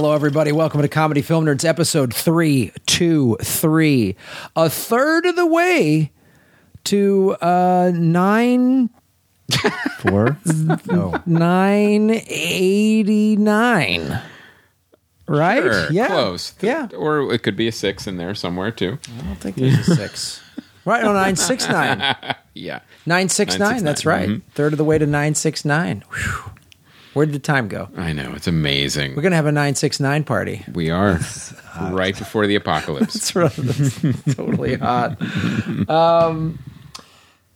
Hello, everybody. Welcome to Comedy Film Nerds, episode 323. A third of the way to uh, nine Four. oh. 989. Right? Sure, yeah. close. Yeah. or it could be a six in there somewhere too. I don't think there's a six. right, no, 969. Yeah, 969, that's right. Mhm. Third of the way to 969. Whew. Where did the time go? I know it's amazing. We're going to have a 969 party. we are right before the apocalypse. It's really- it's totally hot.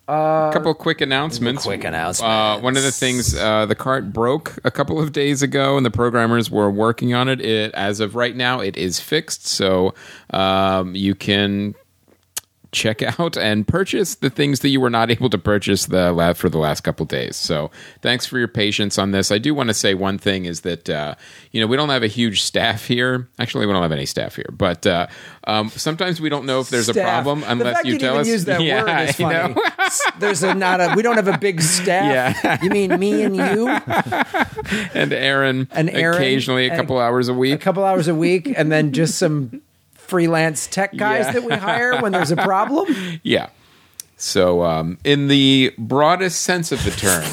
a couple of quick announcements. Quick Uh, one of the things, uh, the cart broke a couple of days ago, and the programmers were working on it. It, as of right now, it is fixed, so um, you can check out and purchase the things that you were not able to purchase the lab for the last couple days. So, thanks for your patience on this. I do want to say one thing is that uh, you know we don't have a huge staff here. Actually, we don't have any staff here, but uh, um, sometimes we don't know if there's a Staff. problem the unless you tell us. use that Yeah, word is funny. There's a not a we don't have a big staff. Yeah. You mean me and you? and Aaron, And Aaron, occasionally a couple hours a week, A couple hours a week, and then just some freelance tech guys Yeah. that we hire when there's a problem. Yeah. So, um, in the broadest sense of the term,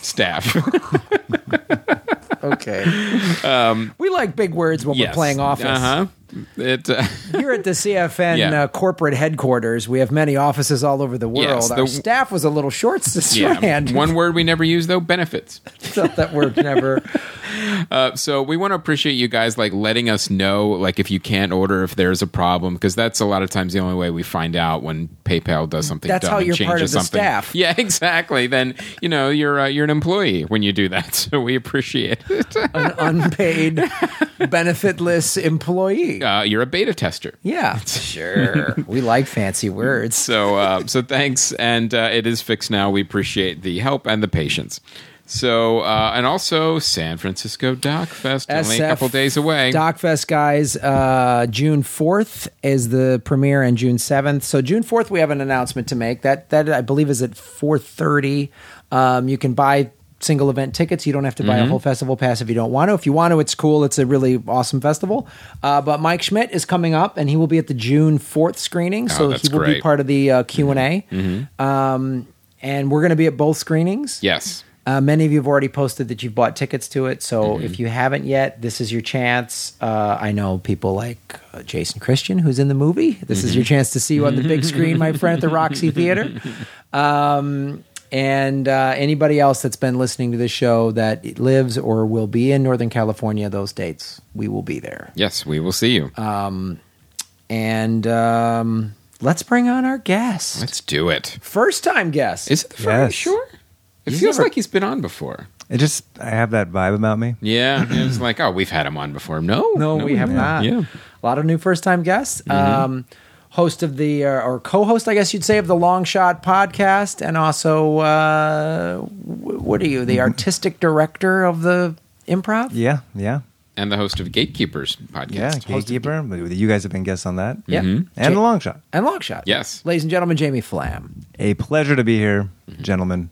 staff. Okay. Um, we like big words when we're playing office. Uh huh. It. Uh, Here at the CFN Yeah. uh, corporate headquarters, we have many offices all over the world. Yes, Our the- staff was a little short this yeah. One word we never use though: benefits. That word never. Uh, so we want to appreciate you guys like letting us know like if you can't order if there's a problem because that's a lot of times the only way we find out when PayPal does something. That's how you're part of the something. staff. Yeah, exactly. Then you know you're uh, you're an employee when you do that. So we appreciate it. An unpaid, benefitless employee. Uh, you're a beta tester. Yeah, sure. we like fancy words. So, uh, so thanks, and uh, it is fixed now. We appreciate the help and the patience. So, uh, and also San Francisco Doc Fest, only a couple days away. Doc Fest, guys, uh, June fourth is the premiere, and June seventh. So June fourth, we have an announcement to make. That that I believe is at four thirty. Um, you can buy single event tickets. You don't have to buy a Mm-hmm. whole festival pass if you don't want to. If you want to, it's cool. It's a really awesome festival. Uh, but Mike Schmidt is coming up, and he will be at the June fourth screening. So Oh, that's he will be great. Mm-hmm. part of the uh, Q and A. Um, and we're going to be at both screenings. yes. Uh, many of you have already posted that you've bought tickets to it. So Mm-hmm. if you haven't yet, this is your chance. Uh, I know people like uh, Jason Christian, who's in the movie. This is your Mm-hmm. chance to see you on the big screen, my friend, at the Roxy Theater. Um, and uh, anybody else that's been listening to this show that lives or will be in Northern California, those dates, we will be there. Yes, we will see you. Uh, And um, let's bring on our guest. Let's do it. First time guest. Is it the first? Yes. Sure. It He's feels never- like he's been on before. It just I have that vibe about me. Yeah, it's like, oh, we've had him on before. No, No, we have not. Yeah, A lot of new first time guests. Um, host of the, uh, or co host, I guess you'd say, of the Long Shot podcast. And also, uh, what are you, the artistic director of the improv? Yeah, yeah, and the host of Gatekeepers podcast. yeah. Gatekeeper. You guys have been guests on that. Yeah. Mm-hmm. And Ja- the long shot. And Long Shot. Yes. Ladies and gentlemen, Jamie Flam. A pleasure to be here, gentlemen.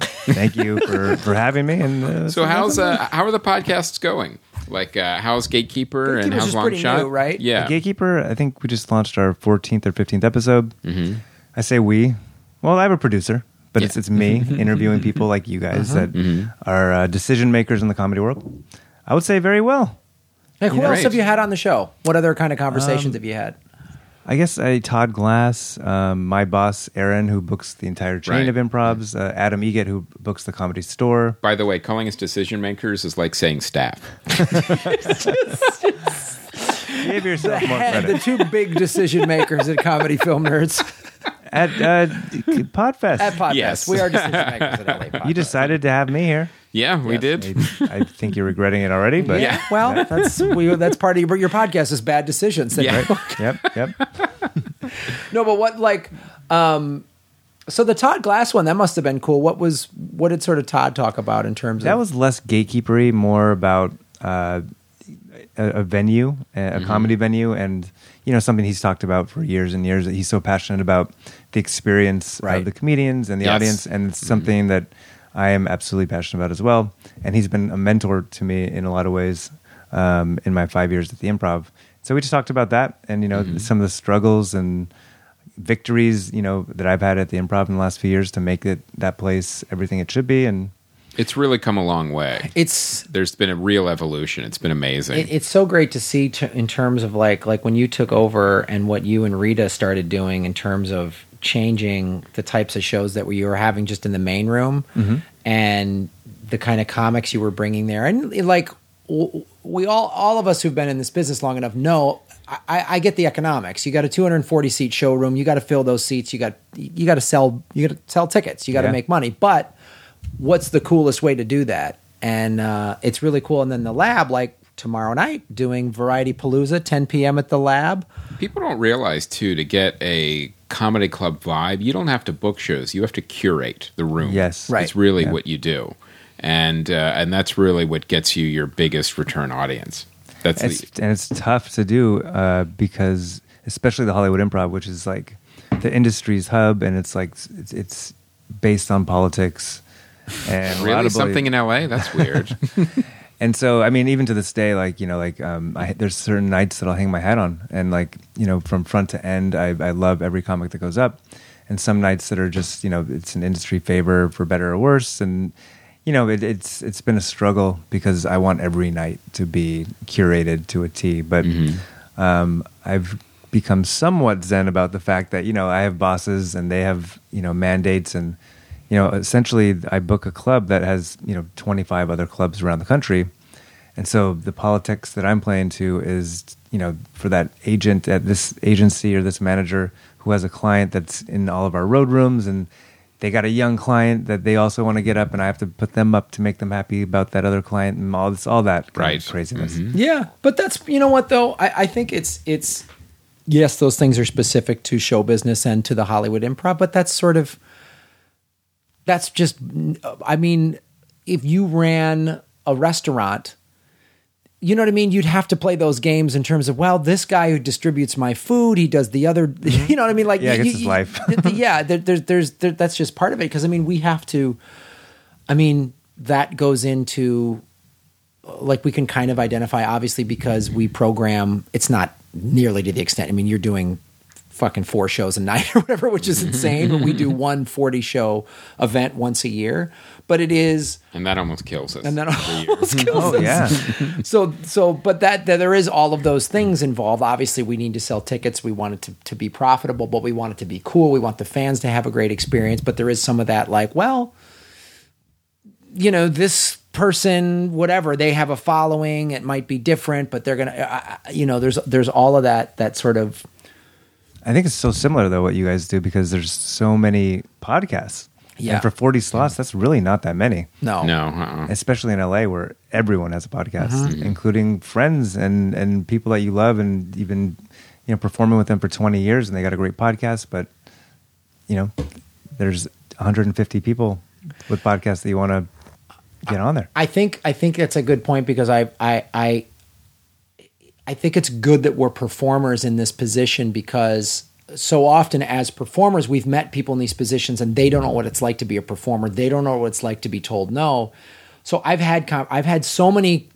Thank you for, for having me. And uh, So how's uh, how are the podcasts going? Like uh, how's Gatekeeper and how's just Long Shot? new, right? Yeah. Gatekeeper. I think we just launched our 14th or 15th episode. I say we. Well, I have a producer, but it's Yeah. it's me interviewing people like you guys that are uh, decision makers in the comedy world. I would say very well. Hey, who Yeah. else Great. have you had on the show? What other kind of conversations have you had? I guess I Todd Glass, um, my boss Aaron, who books the entire chain Right. of improvs, uh, Adam Eget, who books the Comedy Store. By the way, calling us decision makers is like saying staff. Give yourself more Head, the two big decision makers at Comedy Film Nerds At uh, Podfest, at Podfest. Yes. We are decision makers at LA Podcast. you decided to have me here. Yeah, we Yes. did. I, I think you're regretting it already, but Yeah, well, that's we, that's part of your, your podcast is bad decisions. That Yeah. yep, yep. No, but what like um so the Todd Glass one that must have been cool. What was what did sort of Todd talk about in terms of That of was less gatekeepery, more about uh, a, a venue, a, a comedy venue, and you know something he's talked about for years and years. That he's so passionate about the experience Right. of the comedians and the Yes. audience, and it's something that I am absolutely passionate about as well. And he's been a mentor to me in a lot of ways um, in my five years at the Improv. So we just talked about that, and you know, some of the struggles and victories, you know, that I've had at the Improv in the last few years to make it that place everything it should be, and It's really come a long way. It's There's been a real evolution. It's been amazing. it, it's so great to see t- in terms of like like when you took over and what you and Rita started doing in terms of changing the types of shows that we were having just in the main room mm-hmm. and the kind of comics you were bringing there and like we all all of us who've been in this business long enough know I, I get the economics. You got a 240 seat showroom. You got to fill those seats. You got you got to sell you got to sell tickets. You got to Yeah. make money. But what's the coolest way to do that? And uh, it's really cool. And then the lab, like tomorrow night, doing Variety Palooza, 10 p.m. at the lab. People don't realize too to get a comedy club vibe, you don't have to book shows. You have to curate the room. Yes. Right. It's really Yeah. what you do, and uh, and that's really what gets you your biggest return audience. That's it's, the, and it's tough to do uh, because especially the Hollywood Improv, which is like the industry's hub, and it's like it's, it's based on politics. And really? something in LA. That's weird. and so I mean, even to this day, like you know, like um, I, there's certain nights that I'll hang my hat on, and like you know, from front to end, I, I love every comic that goes up, and some nights that are just you know, it's an industry favor for better or worse, and you know, it, it's it's been a struggle because I want every night to be curated to a T, but um, I've become somewhat zen about the fact that you know I have bosses and they have you know mandates and you know essentially I book a club that has you know 25 other clubs around the country and so the politics that I'm playing to is you know for that agent at this agency or this manager who has a client that's in all of our road rooms and they got a young client that they also want to get up and I have to put them up to make them happy about that other client and all this all that kind of Right. craziness mm-hmm. Yeah, but that's you know what though. I, I think it's it's yes, those things are specific to show business and to the Hollywood Improv, but that's sort of that's just. I mean, if you ran a restaurant, you know what I mean. You'd have to play those games in terms of well, this guy who distributes my food, he does the other. You know what I mean? Like Yeah, you- it's you- life. yeah, there, there's there's there, that's just part of it because I mean we have to. I mean that goes into like we can kind of identify obviously because we program it's not nearly to the extent i mean you're doing fucking four shows a night or whatever which is insane but we do one 40 show event once a year. But it is and that almost kills us. and that almost kills oh us. yeah. So so but that, that there is all of those things involved. Obviously we need to sell tickets. We want it to, to be profitable but we want it to be cool. We want the fans to have a great experience. But there is some of that like well you know this person whatever they have a following. It might be different but they're gonna uh, you know there's there's all of that that sort of I think it's so similar though what you guys do because there's so many podcasts. Yeah. And for 40 slots, that's really not that many. no no, uh-uh. Especially in LA where everyone has a podcast, Mm-hmm. including friends and, and people that you love and even you know performing with them for 20 years and they got a great podcast, but you know, there's 150 people with podcasts that you want to get on there. I think I think that's a good point because I I I I think it's good that we're performers in this position because so often as performers we've met people in these positions and they don't know what it's like to be a performer. They don't know what it's like to be told no. So I've had com- I've had so many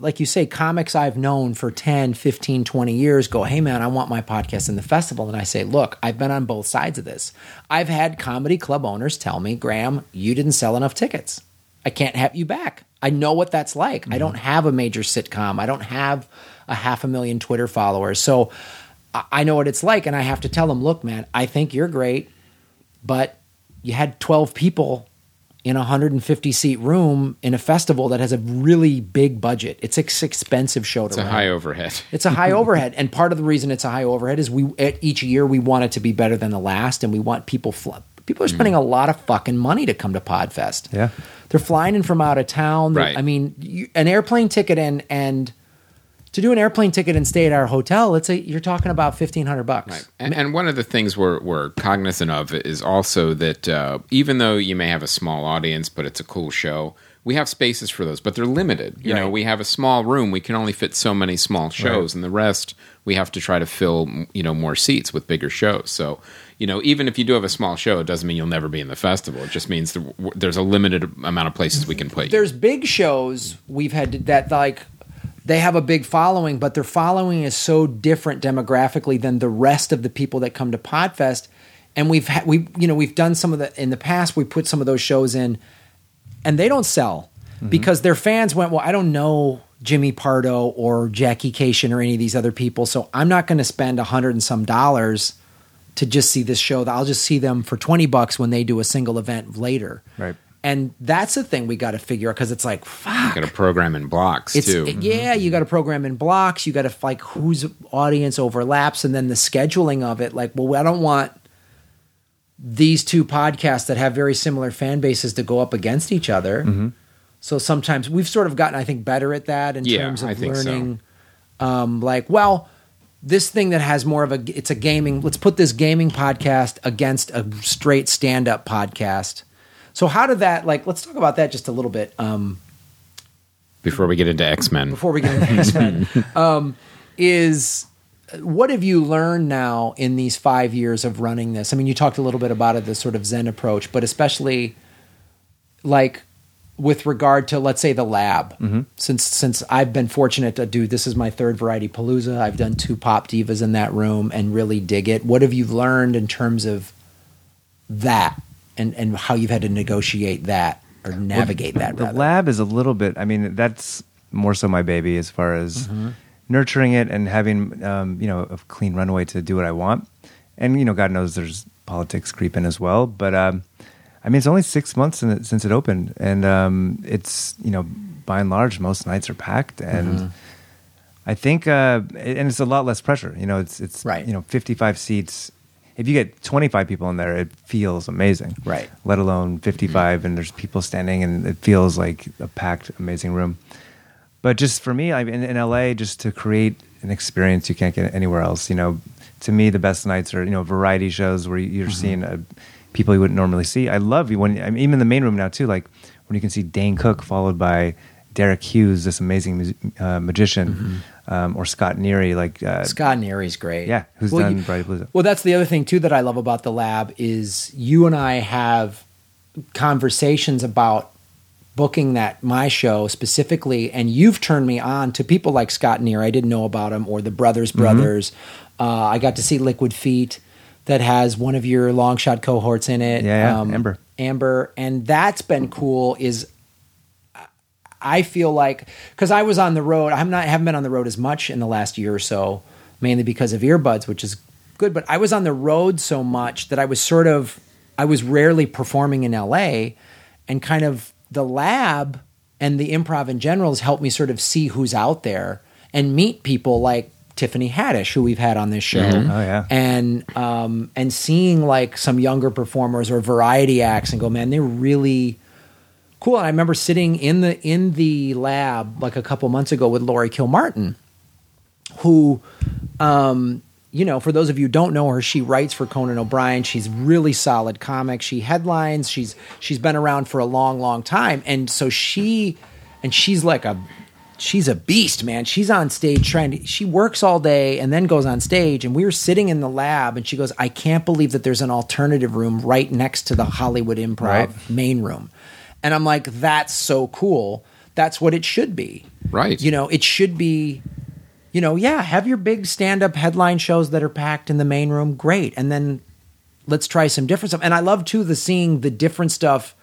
like you say comics I've known for 10, 15, 20 years go, "Hey man, I want my podcast in the festival." And I say, "Look, I've been on both sides of this. I've had comedy club owners tell me, "Graham, you didn't sell enough tickets. I can't have you back." I know what that's like. I don't mm-hmm. have a major sitcom. I don't have a half a million Twitter followers. So I- I know what it's like and I have to tell them, "Look, man, I think you're great, but you had 12 people in a 150 seat room in a festival that has a really big budget. It's an expensive show to it's a run. high overhead. It's a high overhead, and part of the reason it's a high overhead is we at each year we want it to be better than the last, and we want people. Fl- people are mm. spending a lot of fucking money to come to Podfest. Yeah. They're flying in from out of town. Right. I mean, you, an airplane ticket and and to do an airplane ticket and stay at our hotel, let's say you're talking about fifteen hundred bucks. Right. And, and one of the things we're, we're cognizant of is also that uh, even though you may have a small audience, but it's a cool show, we have spaces for those, but they're limited. You know, we have a small room; we can only fit so many small shows, and the rest we have to try to fill. You know, more seats with bigger shows. So, you know, even if you do have a small show, it doesn't mean you'll never be in the festival. It just means there's a limited amount of places we can put you. there's big shows we've had that like they have a big following, but their following is so different demographically than the rest of the people that come to Podfest. And we've ha- we you know we've done some of the in the past we put some of those shows in, and they don't sell mm-hmm. because their fans went well I don't know Jimmy Pardo or Jackie Kashian or any of these other people, so I'm not going to spend a hundred and some dollars to just see this show. I'll just see them for twenty bucks when they do a single event later. Right. And that's the thing we got to figure out because it's like, fuck. got to program in blocks It's too. it- yeah, you got to program in blocks. You got to like whose audience overlaps, and then the scheduling of it. Like, well, I don't want these two podcasts that have very similar fan bases to go up against each other. Mm-hmm. So sometimes we've sort of gotten, I think, better at that in Yeah, terms of think so. learning. Um, like, well, this thing that has more of a, it's a gaming. Let's put this gaming podcast against a straight stand-up podcast. So how did that? Like, let's talk about that just a little bit. Um, Before we get into X Men, before we get into X Men, um, is what have you learned now in these five years of running this? I mean, you talked a little bit about it, the sort of Zen approach, but especially like with regard to let's say the lab. Since since I've been fortunate to do this is my third Variety Palooza. I've done two Pop Divas in that room and really dig it. What have you learned in terms of that and and how you've had to negotiate that or navigate that? The rather? lab is a little bit. I mean, that's more so my baby as far as nurturing it and having um, you know a clean runway to do what I want. And you know, God knows there's politics creeping as well. But um, I mean, it's only six months it, since it opened, and um, it's you know by and large most nights are packed and. I think, uh, and it's a lot less pressure. You know, it's it's Right. You know, fifty-five seats. If you get twenty-five people in there, it feels amazing. Right. Let alone 55 and there's people standing and it feels like a packed, amazing room. But just for me, I in, in LA, just to create an experience you can't get anywhere else. You know, to me, the best nights are you know variety shows where you're seeing uh, people you wouldn't normally see. I love you when I mean, even in the main room now too. Like when you can see Dane Cook followed by Derek Hughes, this amazing uh, magician, um, or Scott Neary, like uh, Scott Neary's great. Yeah, who's Well, done you- Variety Palooza. Well, that's the other thing too that I love about the lab is you and I have conversations about booking that my show specifically, and you've turned me on to people like Scott Near. I didn't know about him or the Brothers Mm-hmm. Brothers. Uh, I got to see Liquid Feet that has one of your long shot cohorts in it. Um, Yeah, yeah, Amber. Amber, and that's been cool. Is I feel like because I was on the road, I'm not haven't been on the road as much in the last year or so, mainly because of earbuds, which is good. But I was on the road so much that I was sort of I was rarely performing in LA, and kind of the lab and the improv in general has helped me sort of see who's out there and meet people like Tiffany Haddish, who we've had on this show, Oh, yeah. and um, and seeing like some younger performers or variety acts and go, man, they're really cool. And I remember sitting in the in the lab like a couple months ago with Laurie Kilmartin, who, um, you know, for those of you who don't know her, she writes for Conan O'Brien. She's really solid comic. She headlines. She's she's been around for a long, long time, and so she and she's like a she's a beast, man. She's on stage trying to she works all day and then goes on stage and we were sitting in the lab and she goes, "I can't believe that there's an alternative room right next to the Hollywood Improv Right. main room." And I'm like, "That's so cool. That's what it should be." Right. You know, it should be you know, yeah, have your big stand-up headline shows that are packed in the main room, great. And then let's try some different stuff. And I love too the seeing the different stuff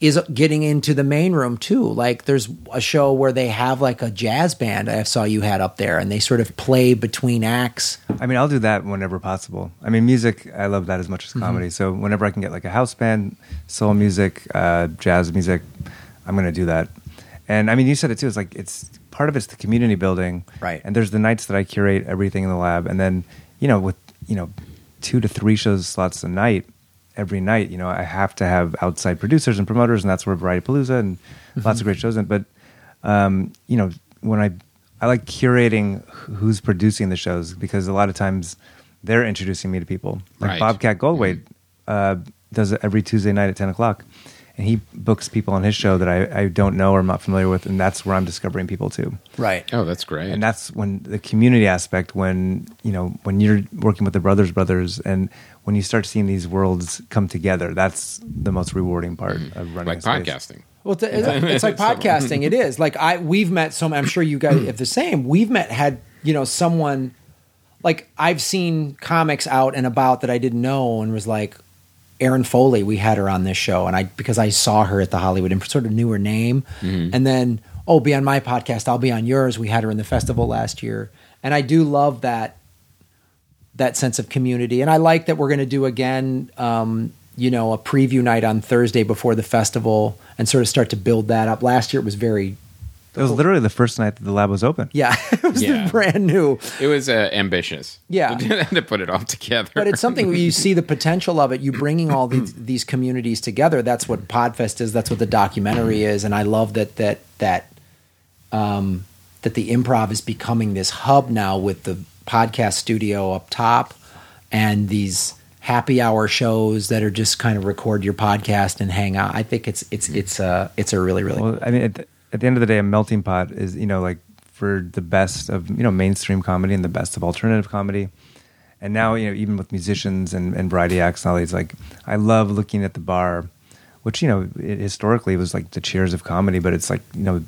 is getting into the main room too. Like there's a show where they have like a jazz band I saw you had up there and they sort of play between acts. I mean, I'll do that whenever possible. I mean, music, I love that as much as Mm-hmm. comedy. So whenever I can get like a house band, soul music, uh, jazz music, I'm going to do that. And I mean, you said it too. It's like it's part of it's the community building, Right. And there's the nights that I curate everything in the lab, and then you know with you know two to three shows slots a night every night. You know, I have to have outside producers and promoters, and that's where Variety Palooza and lots of great shows. In. But um, you know, when I I like curating who's producing the shows because a lot of times they're introducing me to people. Like Right. Bobcat Goldthwait uh, does it every Tuesday night at ten o'clock, and he books people on his show that I, I don't know or I'm not familiar with, and that's where I'm discovering people too. Right. Oh, that's great. And that's when the community aspect, when you know, when you're working with the brothers, brothers, and when you start seeing these worlds come together, that's the most rewarding part mm. of running like a space. podcasting. Well, it's, it's like podcasting. It is like I we've met some. I'm sure you guys have the same. We've met had you know someone like I've seen comics out and about that I didn't know and was like Erin Foley. We had her on this show, and I because I saw her at the Hollywood and sort of knew her name, mm-hmm. and then oh, be on my podcast. I'll be on yours. We had her in the festival last year, and I do love that that sense of community. And I like that we're going to do again, um, you know, a preview night on Thursday before the festival and sort of start to build that up. Last year it was very, It was literally the first night that the lab was open. yeah, it was Yeah. brand new. It was uh, ambitious. Yeah. to put it all together. But it's something where you see the potential of it. You bringing all these, these communities together. That's what Podfest is. That's what the documentary is. And I love that that that um, that the improv is becoming this hub now with the podcast studio up top and these happy hour shows that are just kind of record your podcast and hang out. I think it's it's mm-hmm. it's a it's a really really Well, I mean, at the, at the end of the day, a melting pot is you know like for the best of you know mainstream comedy and the best of alternative comedy. And now you know even with musicians and, and variety acts and all these like I love looking at the bar, which you know it historically was like the cheers of comedy, but it's like you know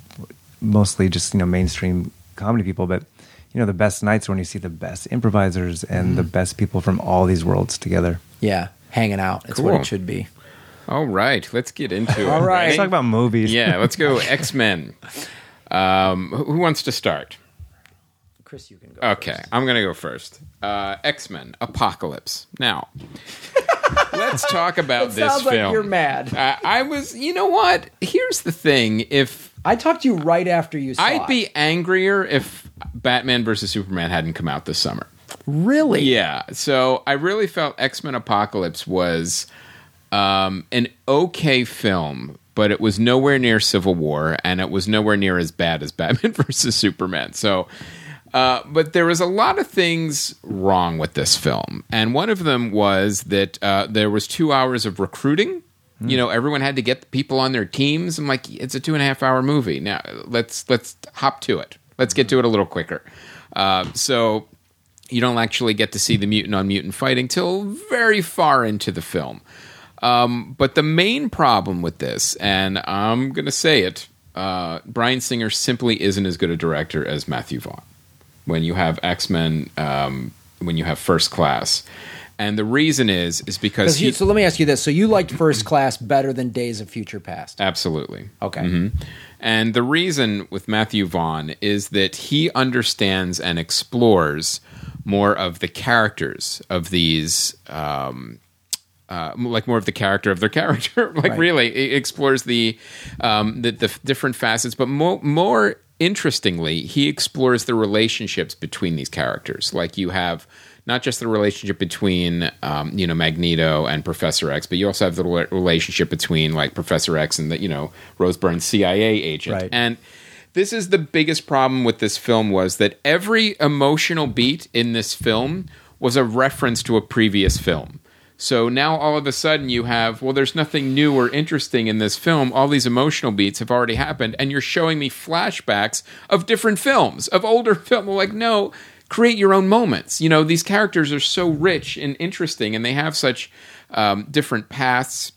mostly just you know mainstream comedy people, but. You know the best nights are when you see the best improvisers and the best people from all these worlds together. yeah hanging out. It's what it should be. all right, let's get into it. All right. Let's talk about movies. Yeah, let's go X Men. Um, who who wants to start? Chris, you can go. Okay, first. I'm gonna go first. Uh, X Men Apocalypse. Now, let's talk about It this sounds like film. you're mad. Uh, I was. You know what? Here's the thing. If I talked to you right after you saw I'd it. be angrier if Batman versus Superman hadn't come out this summer. really Yeah. So I really felt X Men Apocalypse was um, an okay film, but it was nowhere near Civil War, and it was nowhere near as bad as Batman versus Superman. So. Uh, but there was a lot of things wrong with this film, and one of them was that uh, there was two hours of recruiting. You know, everyone had to get the people on their teams. I'm like, it's a two and a half hour movie. Now let's let's hop to it. Let's get to it a little quicker. Uh, so you don't actually get to see the mutant on mutant fighting till very far into the film. Um, but the main problem with this, and I'm going to say it, uh, Bryan Singer simply isn't as good a director as Matthew Vaughn. When you have X Men, um, when you have First Class, and the reason is is because 'Cause you- he, so let me ask you this: So you liked First Class better than Days of Future Past? absolutely Okay. And the reason with Matthew Vaughn is that he understands and explores more of the characters of these, um, uh, like more of the character of their character. like Right. really, it explores the, um, the the different facets, but more more interestingly, he explores the relationships between these characters. Like you have. Not just the relationship between, um, you know, Magneto and Professor X, but you also have the rela- relationship between like Professor X and the, you know, Rose Byrne's CIA agent. Right. And this is the biggest problem with this film was that every emotional beat in this film was a reference to a previous film. So now all of a sudden you have, well, there's nothing new or interesting in this film. All these emotional beats have already happened, and you're showing me flashbacks of different films, of older film. Like, no, create your own moments. You know, these characters are so rich and interesting, and they have such um, different paths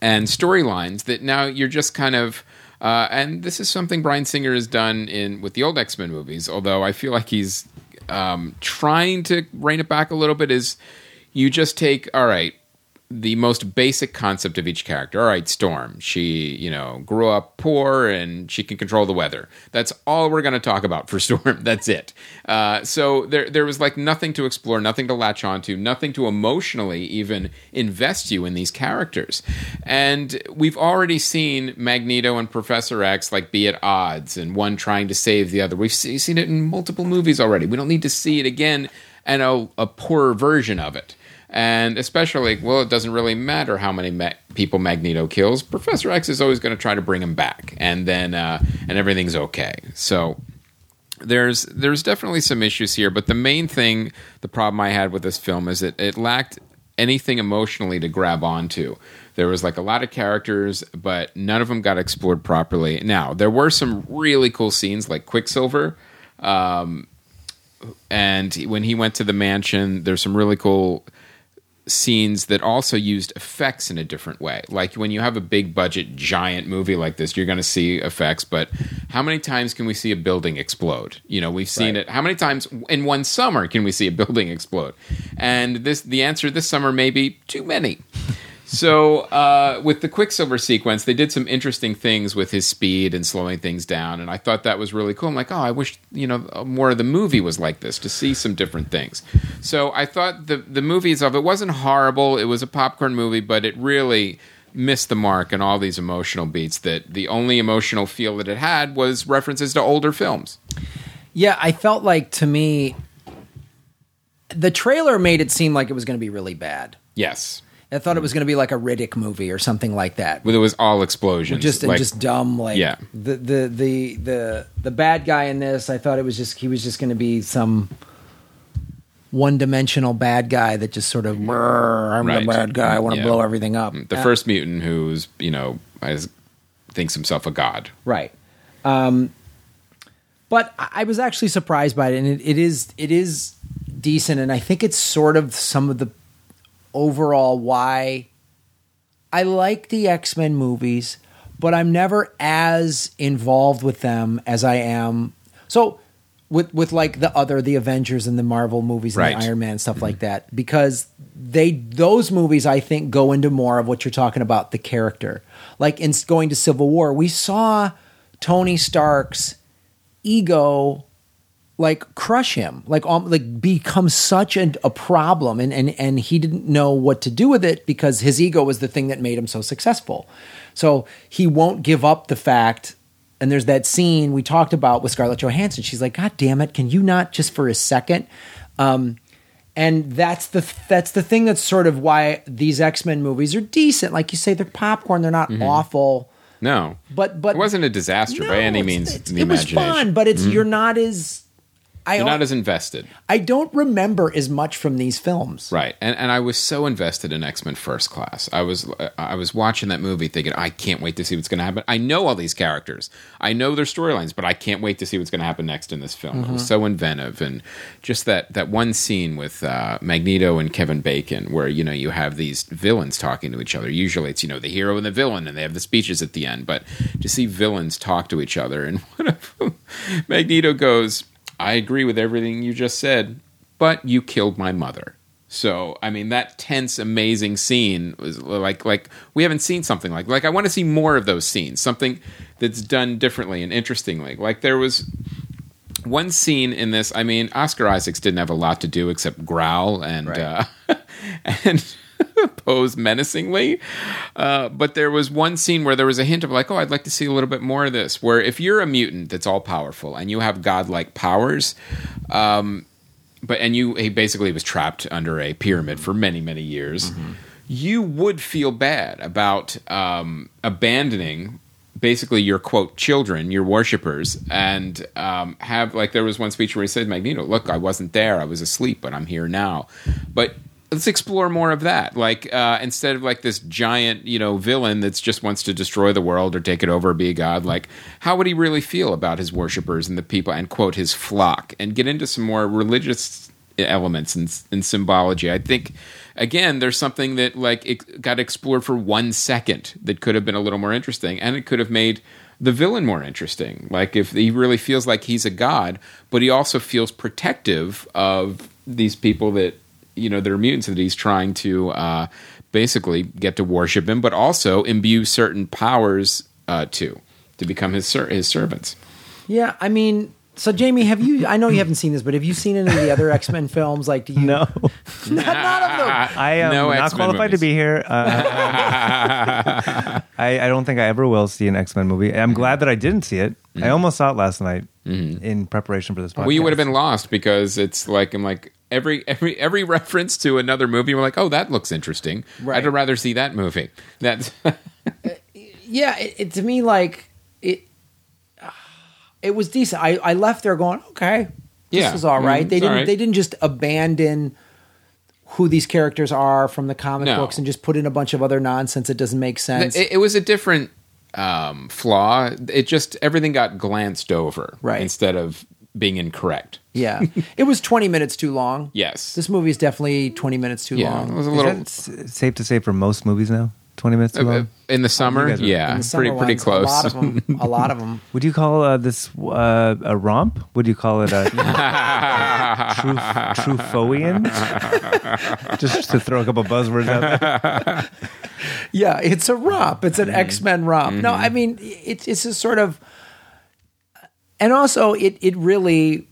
and storylines that now you're just kind of uh, and this is something Bryan Singer has done in with the old X Men movies. Although I feel like he's um, trying to rein it back a little bit. Is you just take all right the most basic concept of each character. All right, Storm. She, you know, grew up poor and she can control the weather. That's all we're going to talk about for Storm. That's it. Uh, so there, there was like nothing to explore, nothing to latch onto, nothing to emotionally even invest you in these characters. And we've already seen Magneto and Professor X like be at odds, and one trying to save the other. We've se- seen it in multiple movies already. We don't need to see it again and a, a poorer version of it. And especially, well, it doesn't really matter how many ma- people Magneto kills. Professor X is always going to try to bring him back, and then uh, and everything's okay. So there's there's definitely some issues here, but the main thing, the problem I had with this film is that it lacked anything emotionally to grab onto. There was like a lot of characters, but none of them got explored properly. Now there were some really cool scenes, like Quicksilver. Um, and when he went to the mansion, there's some really cool scenes that also used effects in a different way. Like when you have a big budget giant movie like this, you're going to see effects, but how many times can we see a building explode? You know, we've seen Right. it. How many times in one summer can we see a building explode? And this the answer this summer may be too many. So uh, with the Quicksilver sequence, they did some interesting things with his speed and slowing things down, and I thought that was really cool. I'm like, oh, I wish you know more of the movie was like this to see some different things. So I thought the the movie itself it wasn't horrible. It was a popcorn movie, but it really missed the mark on all these emotional beats. That the only emotional feel that it had was references to older films. Yeah, I felt like to me, the trailer made it seem like it was going to be really bad. Yes, I thought it was going to be like a Riddick movie or something like that. Well, it was all explosions. just like, just dumb like Yeah. the, the the the the bad guy in this i thought it was just he was just going to be some one-dimensional bad guy that just sort of "Brr, i'm Right. the bad guy i want to Yeah. blow everything up the Uh, first mutant who's you know as, thinks himself a god. right um but I I was actually surprised by it and it, it is it is decent and i think it's sort of some of the overall why I like the X Men movies, but I'm never as involved with them as I am. So with with like the other the Avengers and the Marvel movies and Right. Mm-hmm. the Iron Man stuff like that because they those movies I think go into more of what you're talking about the character. Like in going to Civil War, we saw Tony Stark's ego like crush him. Like um, like become such a, a problem and, and and he didn't know what to do with it because his ego was the thing that made him so successful. So he won't give up the fact and there's that scene we talked about with scarlett johansson. She's like god damn it can you not just for a second? Um and that's the that's the thing that's sort of why these x-men movies are decent. Like you say they're popcorn they're not awful. No, but but it wasn't a disaster by any means. it's- it was fun but it's you're not as I You're not as invested, I don't remember as much from these films. right? And and I was so invested in X Men First Class. I was I was watching that movie thinking I can't wait to see what's going to happen. I know all these characters, I know their storylines, but I can't wait to see what's going to happen next in this film. It was so inventive, and just that that one scene with uh, Magneto and Kevin Bacon, where you know you have these villains talking to each other. Usually it's you know the hero and the villain, and they have the speeches at the end. But to see villains talk to each other, and one of them, Magneto goes. I agree with everything you just said, but you killed my mother. So, I mean, that tense, amazing scene was like, like we haven't seen something like, like I want to see more of those scenes, something that's done differently and interestingly. Like there was one scene in this. I mean, Oscar Isaacs didn't have a lot to do except growl and uh, and pose menacingly. Uh, but there was one scene where there was a hint of like, oh, I'd like to see a little bit more of this. Where if you're a mutant that's all powerful and you have godlike powers, um, but and you he basically was trapped under a pyramid for many many years. You would feel bad about um, abandoning basically your quote children, your worshippers, and um, have like there was one speech where he said, "Magneto, look, I wasn't there, I was asleep, but I'm here now." But let's explore more of that. Like uh, instead of like this giant, you know, villain that's just wants to destroy the world or take it over or be a god, like how would he really feel about his worshippers and the people and quote his flock and get into some more religious elements and, and symbology. I think again, there's something that like it got explored for one second that could have been a little more interesting, and it could have made the villain more interesting. Like if he really feels like he's a god, but he also feels protective of these people that you know that are mutants that he's trying to uh, basically get to worship him, but also imbue certain powers uh, to to become his ser- his servants. Yeah, I mean, so Jamie, have you? I know you haven't seen this, but have you seen any of the other X Men films? Like, do you? No, not, none of them. I am No not X-Men qualified movies. to be here. Uh, I, I don't think I ever will see an X Men movie. I'm glad that I didn't see it. I almost saw it last night in preparation for this podcast. Well, you would have been lost because it's like I'm like every every every reference to another movie. We're like, oh, that looks interesting. Right. I'd rather see that movie. That's Yeah, it, it to me like it. It was decent. I, I left there going, okay, this Yeah. was all right. Mm, they didn't right. they didn't just abandon who these characters are from the comic No. books and just put in a bunch of other nonsense that doesn't make sense. it, it was a different um, flaw. It just everything got glanced over Right. instead of being incorrect. Yeah, it was 20 minutes too long. Yes. This movie is definitely 20 minutes too yeah, it long. was a Is little that s- safe to say for most movies now? Twenty minutes too uh, long. in the summer. are- Yeah, In the summer pretty pretty ones, close. A lot of them. A lot of them. Would you call uh, this uh, a romp? Would you call it a true Truffoian? Just to throw a couple buzzwords out there. Yeah, it's a romp. It's Mm-hmm. an X Men romp. No, I mean it's it's a sort of, and also it it really,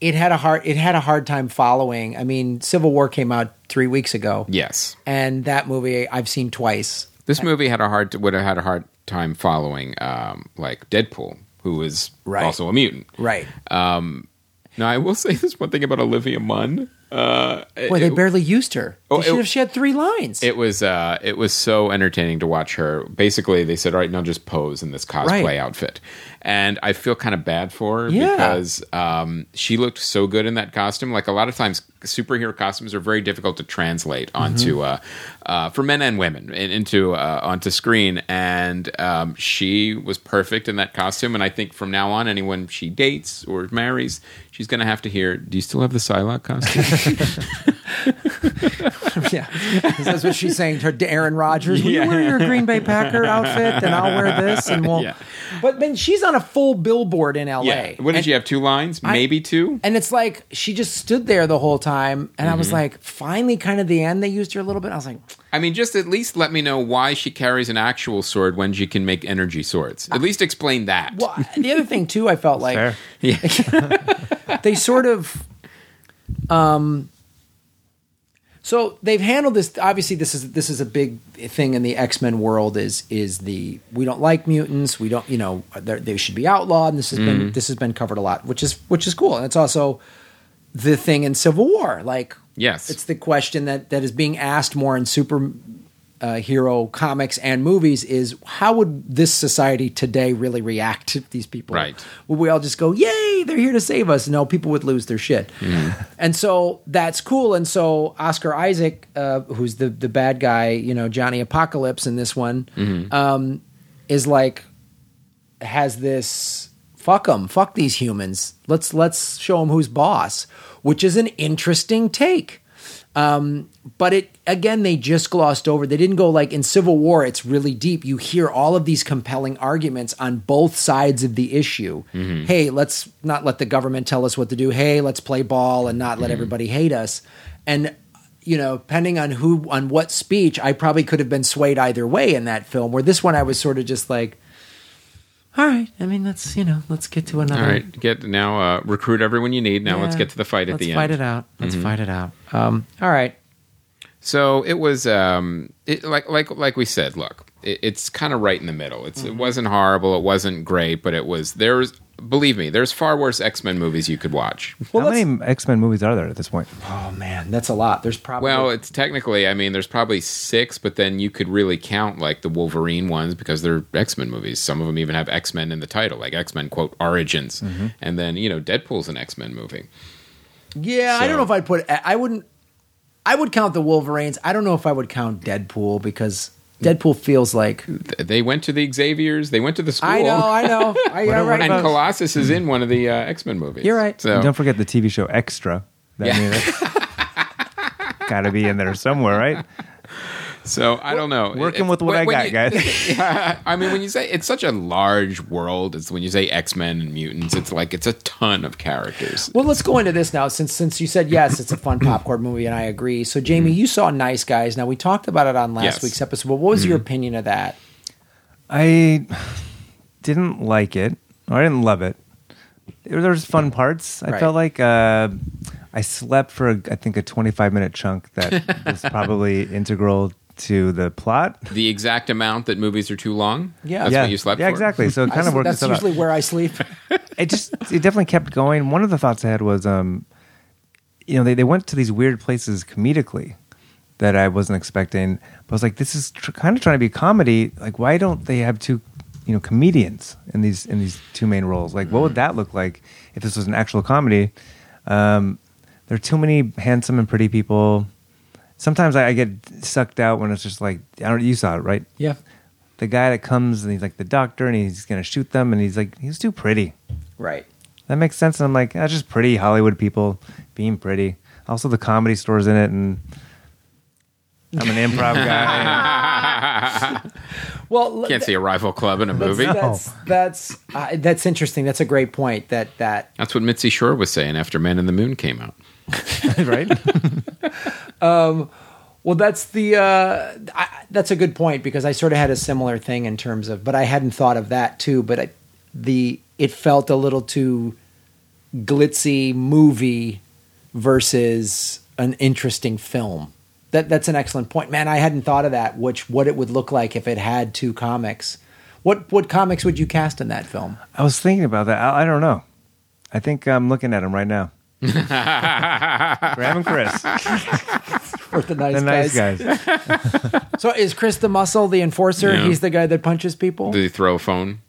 it had a hard it had a hard time following. I mean, Civil War came out three weeks ago, yes, and that movie I've seen twice. this movie had a hard would have had a hard time following um, like Deadpool, who is Right. also a mutant. Right. Now I will say this one thing about Olivia Munn. Uh, Boy, they it- barely used her. Oh, it- have. She had three lines. It was uh, it was so entertaining to watch her. Basically, they said, "All right, now just pose in this cosplay Right. outfit," and I feel kind of bad for her Yeah. because um, she looked so good in that costume. Like a lot of times, superhero costumes are very difficult to translate onto uh, uh, for men and women in, into uh, onto screen, and um, she was perfect in that costume. And I think from now on, anyone she dates or marries, she's going to have to hear, "Do you still have the Psylocke costume?" yeah, that's what she's saying to Aaron Rodgers. Will you wear your Green Bay Packer outfit, and I'll wear this, and we'll. Yeah. But then she's on a full billboard in L.A. yeah. What did and, she have? Two lines, maybe two. And it's like she just stood there the whole time, and I Mm-hmm. was like, finally, kind of the end, they used her a little bit. I was like, I mean, just at least let me know why she carries an actual sword when she can make energy swords. At least explain that. well. the other thing too, I felt like Fair. they sort of um so they've handled this obviously this is this is a big thing in the x-men world is is the we don't like mutants we don't you know they're- should be outlawed and this has been mm-hmm. this has been covered a lot which is which is cool and it's also the thing in civil war like Yes. it's the question that that is being asked more in super uh, hero comics and movies is how would this society today really react to these people? Right. Would we all just go, "Yay, they're here to save us"? No, people would lose their shit. And so that's cool. And so Oscar Isaac, uh, who's the the bad guy, you know, Johnny Apocalypse in this one, um, is like has this fuck them, fuck these humans. Let's let's show them who's boss, which is an interesting take. Um, but it again, they just glossed over. They didn't go like in Civil War. It's really deep. You hear all of these compelling arguments on both sides of the issue. Hey, let's not let the government tell us what to do. Hey, let's play ball and not let everybody hate us. And you know, depending on who on what speech, I probably could have been swayed either way in that film. Where this one, I was sort of just like, all right. I mean, let's you know, let's get to another. All right, get now uh, recruit everyone you need. Now let's get to the fight at the fight end. Mm-hmm. it out. Let's fight it out. Um, all right. So it was um, it, like like like we said. Look, it, it's kind of right in the middle. It's Mm-hmm. it wasn't horrible. It wasn't great, but it was there's believe me, there's far worse X Men movies you could watch. How many X Men movies are there at this point? Oh man, that's a lot. There's probably Well, it's technically, I mean, there's probably six, but then you could really count like the Wolverine ones because they're X Men movies. Some of them even have X Men in the title, like X Men quote Origins, Mm-hmm. and then you know Deadpool's an X Men movie. yeah. I don't know if I'd put. I wouldn't. I would count the Wolverines. I don't know if I would count Deadpool because Deadpool feels like. They went to the Xavier's. They went to the school. I know. I know. I, you're right. and about- Colossus is in one of the uh, X Men movies. You're right. So And don't forget the TV show Extra. That, I got to be in there somewhere, right? So I don't know. Working It- with what when- I got, you- guys. Yeah, I mean, when you say it's such a large world, it's when you say X Men and mutants, it's like it's a ton of characters. Well, let's go into this now. Since since you said yes, it's a fun popcorn movie, and I agree. So, Jamie, you saw Nice Guys. Now we talked about it on last Yes. week's episode. But what was your opinion of that? I didn't like it, I didn't love it. There there was fun parts. I Right. felt like uh, I slept for, a, I think, a 25 minute chunk that was probably integral to the plot. The exact amount that movies are too long. Yeah. that's yeah, what you slept yeah, for. exactly. So it kind I- of worked that's itself out. usually where I sleep. it just it definitely kept going. One of the thoughts I had was, um, you know, they, they went to these weird places comedically that I wasn't expecting. But I was like, this is tr- kind of trying to be comedy. Like, why don't they have two, you know, comedians in these in these two main roles? Like, what would that look like if this was an actual comedy? Um, there are too many handsome and pretty people. Sometimes I, I get sucked out when it's just like I don't. You saw it, right? yeah. The guy that comes and he's like the doctor and he's gonna shoot them and he's like he's too pretty. Right. that makes sense. And I'm like, that's just pretty Hollywood people being pretty. Also, the comedy stores in it, and I'm an improv guy. Well, Can't see a rival club in a movie. That's that's uh, that's interesting. That's a great point. That that That's what Mitzi Shore was saying after Man in the Moon came out. right? Well, that's the uh, I, that's a good point because I sort of had a similar thing in terms of, but I hadn't thought of that too. But I, the it felt a little too glitzy movie versus an interesting film. That that's an excellent point, man. I hadn't thought of that. Which what it would look like if it had two comics. What what comics would you cast in that film? I was thinking about that. I, I don't know. I think I'm looking at them right now. Graham and Chris, Or the nice, the nice guys? guys. So is Chris the muscle, the enforcer? Yeah. He's the guy that punches people. Did he throw a phone?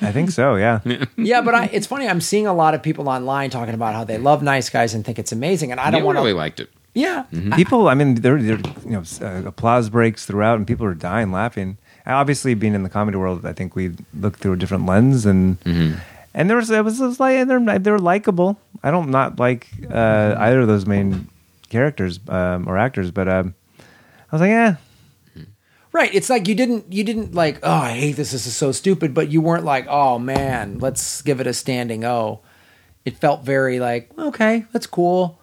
I think so. Yeah. yeah, but I, it's funny. I'm seeing a lot of people online talking about how they love nice guys and think it's amazing, and I don't I want really to. liked it. Yeah, people i mean there there you know uh, applause breaks throughout and people are dying laughing And obviously being in the comedy world i think we look through a different lens and and there was it was, it was like they're they're likable i don't not like uh, either of those main characters um, or actors but um, i was like yeah right. It's like you didn't you didn't like. Oh, I hate this. This is so stupid. But you weren't like, oh man, let's give it a standing O. It felt very like, okay, that's cool,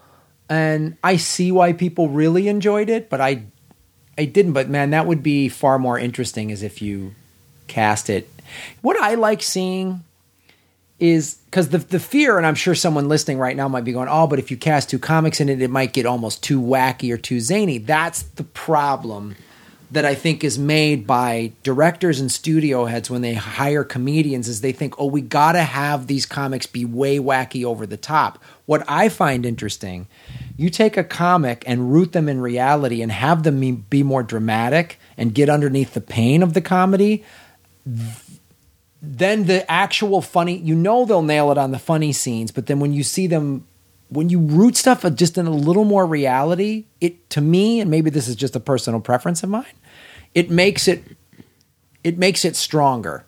and I see why people really enjoyed it, but I, I didn't. But man, that would be far more interesting as if you cast it. What I like seeing is because the the fear, and I'm sure someone listening right now might be going, "Oh, but if you cast two comics in it, it might get almost too wacky or too zany." That's the problem that I think is made by directors and studio heads when they hire comedians is they think, "Oh, we got to have these comics be way wacky over the top." What I find interesting, you take a comic and root them in reality and have them be- be more dramatic and get underneath the pain of the comedy then the actual funny you know they'll nail it on the funny scenes but then when you see them when you root stuff just in a little more reality it to me and maybe this is just a personal preference of mine it makes it it makes it stronger.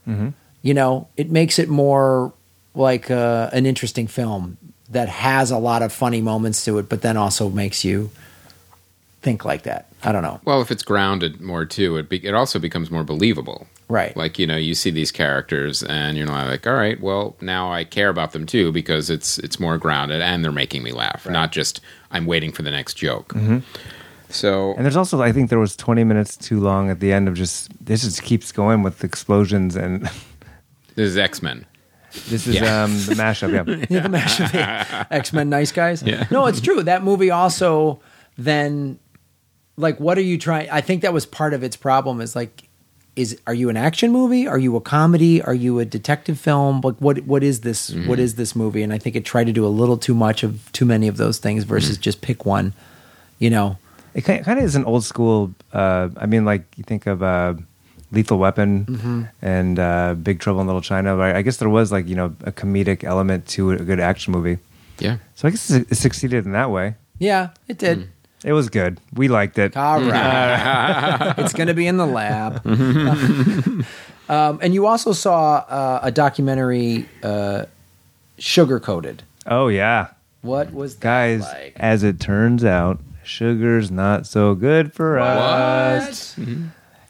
You know it makes it more like uh, an interesting film that has a lot of funny moments to it but then also makes you think like that. I don't know. Well, if it's grounded more too, it be, it also becomes more believable. Right. Like you know, you see these characters, and you're not like, all right, well, now I care about them too because it's it's more grounded, and they're making me laugh, not just I'm waiting for the next joke. So and there's also i think there was 20 minutes too long at the end of just this just keeps going with explosions and this is X Men. this is Yeah. um the mashup yeah Yeah, the mash of the X Men nice guys. Yeah. No, it's true. That movie also then like what are you trying I think that was part of its problem is like is are you an action movie? Are you a comedy? Are you a detective film? Like what what is this what is this movie? And I think it tried to do a little too much of too many of those things versus just pick one. You know. It kind of is an old school. Uh, I mean, like you think of uh, Lethal Weapon and uh, Big Trouble in Little China. I I guess there was like you know a comedic element to a good action movie. Yeah. So I guess it it succeeded in that way. Yeah, it did. It was good. We liked it. All right. it's going to be in the lab. um, and you also saw uh, a documentary, uh, Sugar Coated. Oh yeah, What was that guys. like? As it turns out, sugar's not so good for us. What?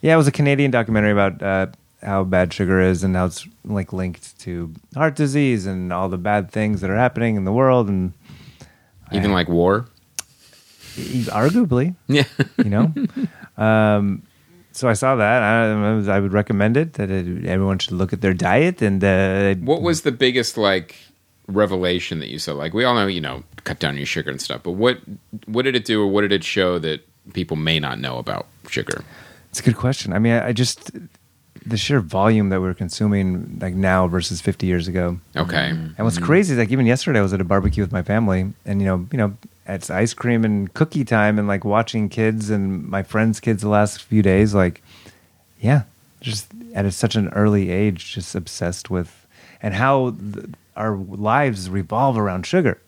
Yeah, it was a Canadian documentary about uh, how bad sugar is and how it's like linked to heart disease and all the bad things that are happening in the world and Even like war. Arguably, Yeah. you know. um, so I saw that. I, I would recommend it that it, everyone should look at their diet and uh, What was the biggest like revelation that you saw? Like we all know, you know, cut down your sugar and stuff, but what what did it do or what did it show that people may not know about sugar? It's a good question. I mean, I, I just the sheer volume that we're consuming like now versus 50 years ago. Okay. And what's crazy is like even yesterday I was at a barbecue with my family and you know, you know, it's ice cream and cookie time and like watching kids and my friends' kids the last few days like yeah, just at a, such an early age just obsessed with and how th- our lives revolve around sugar.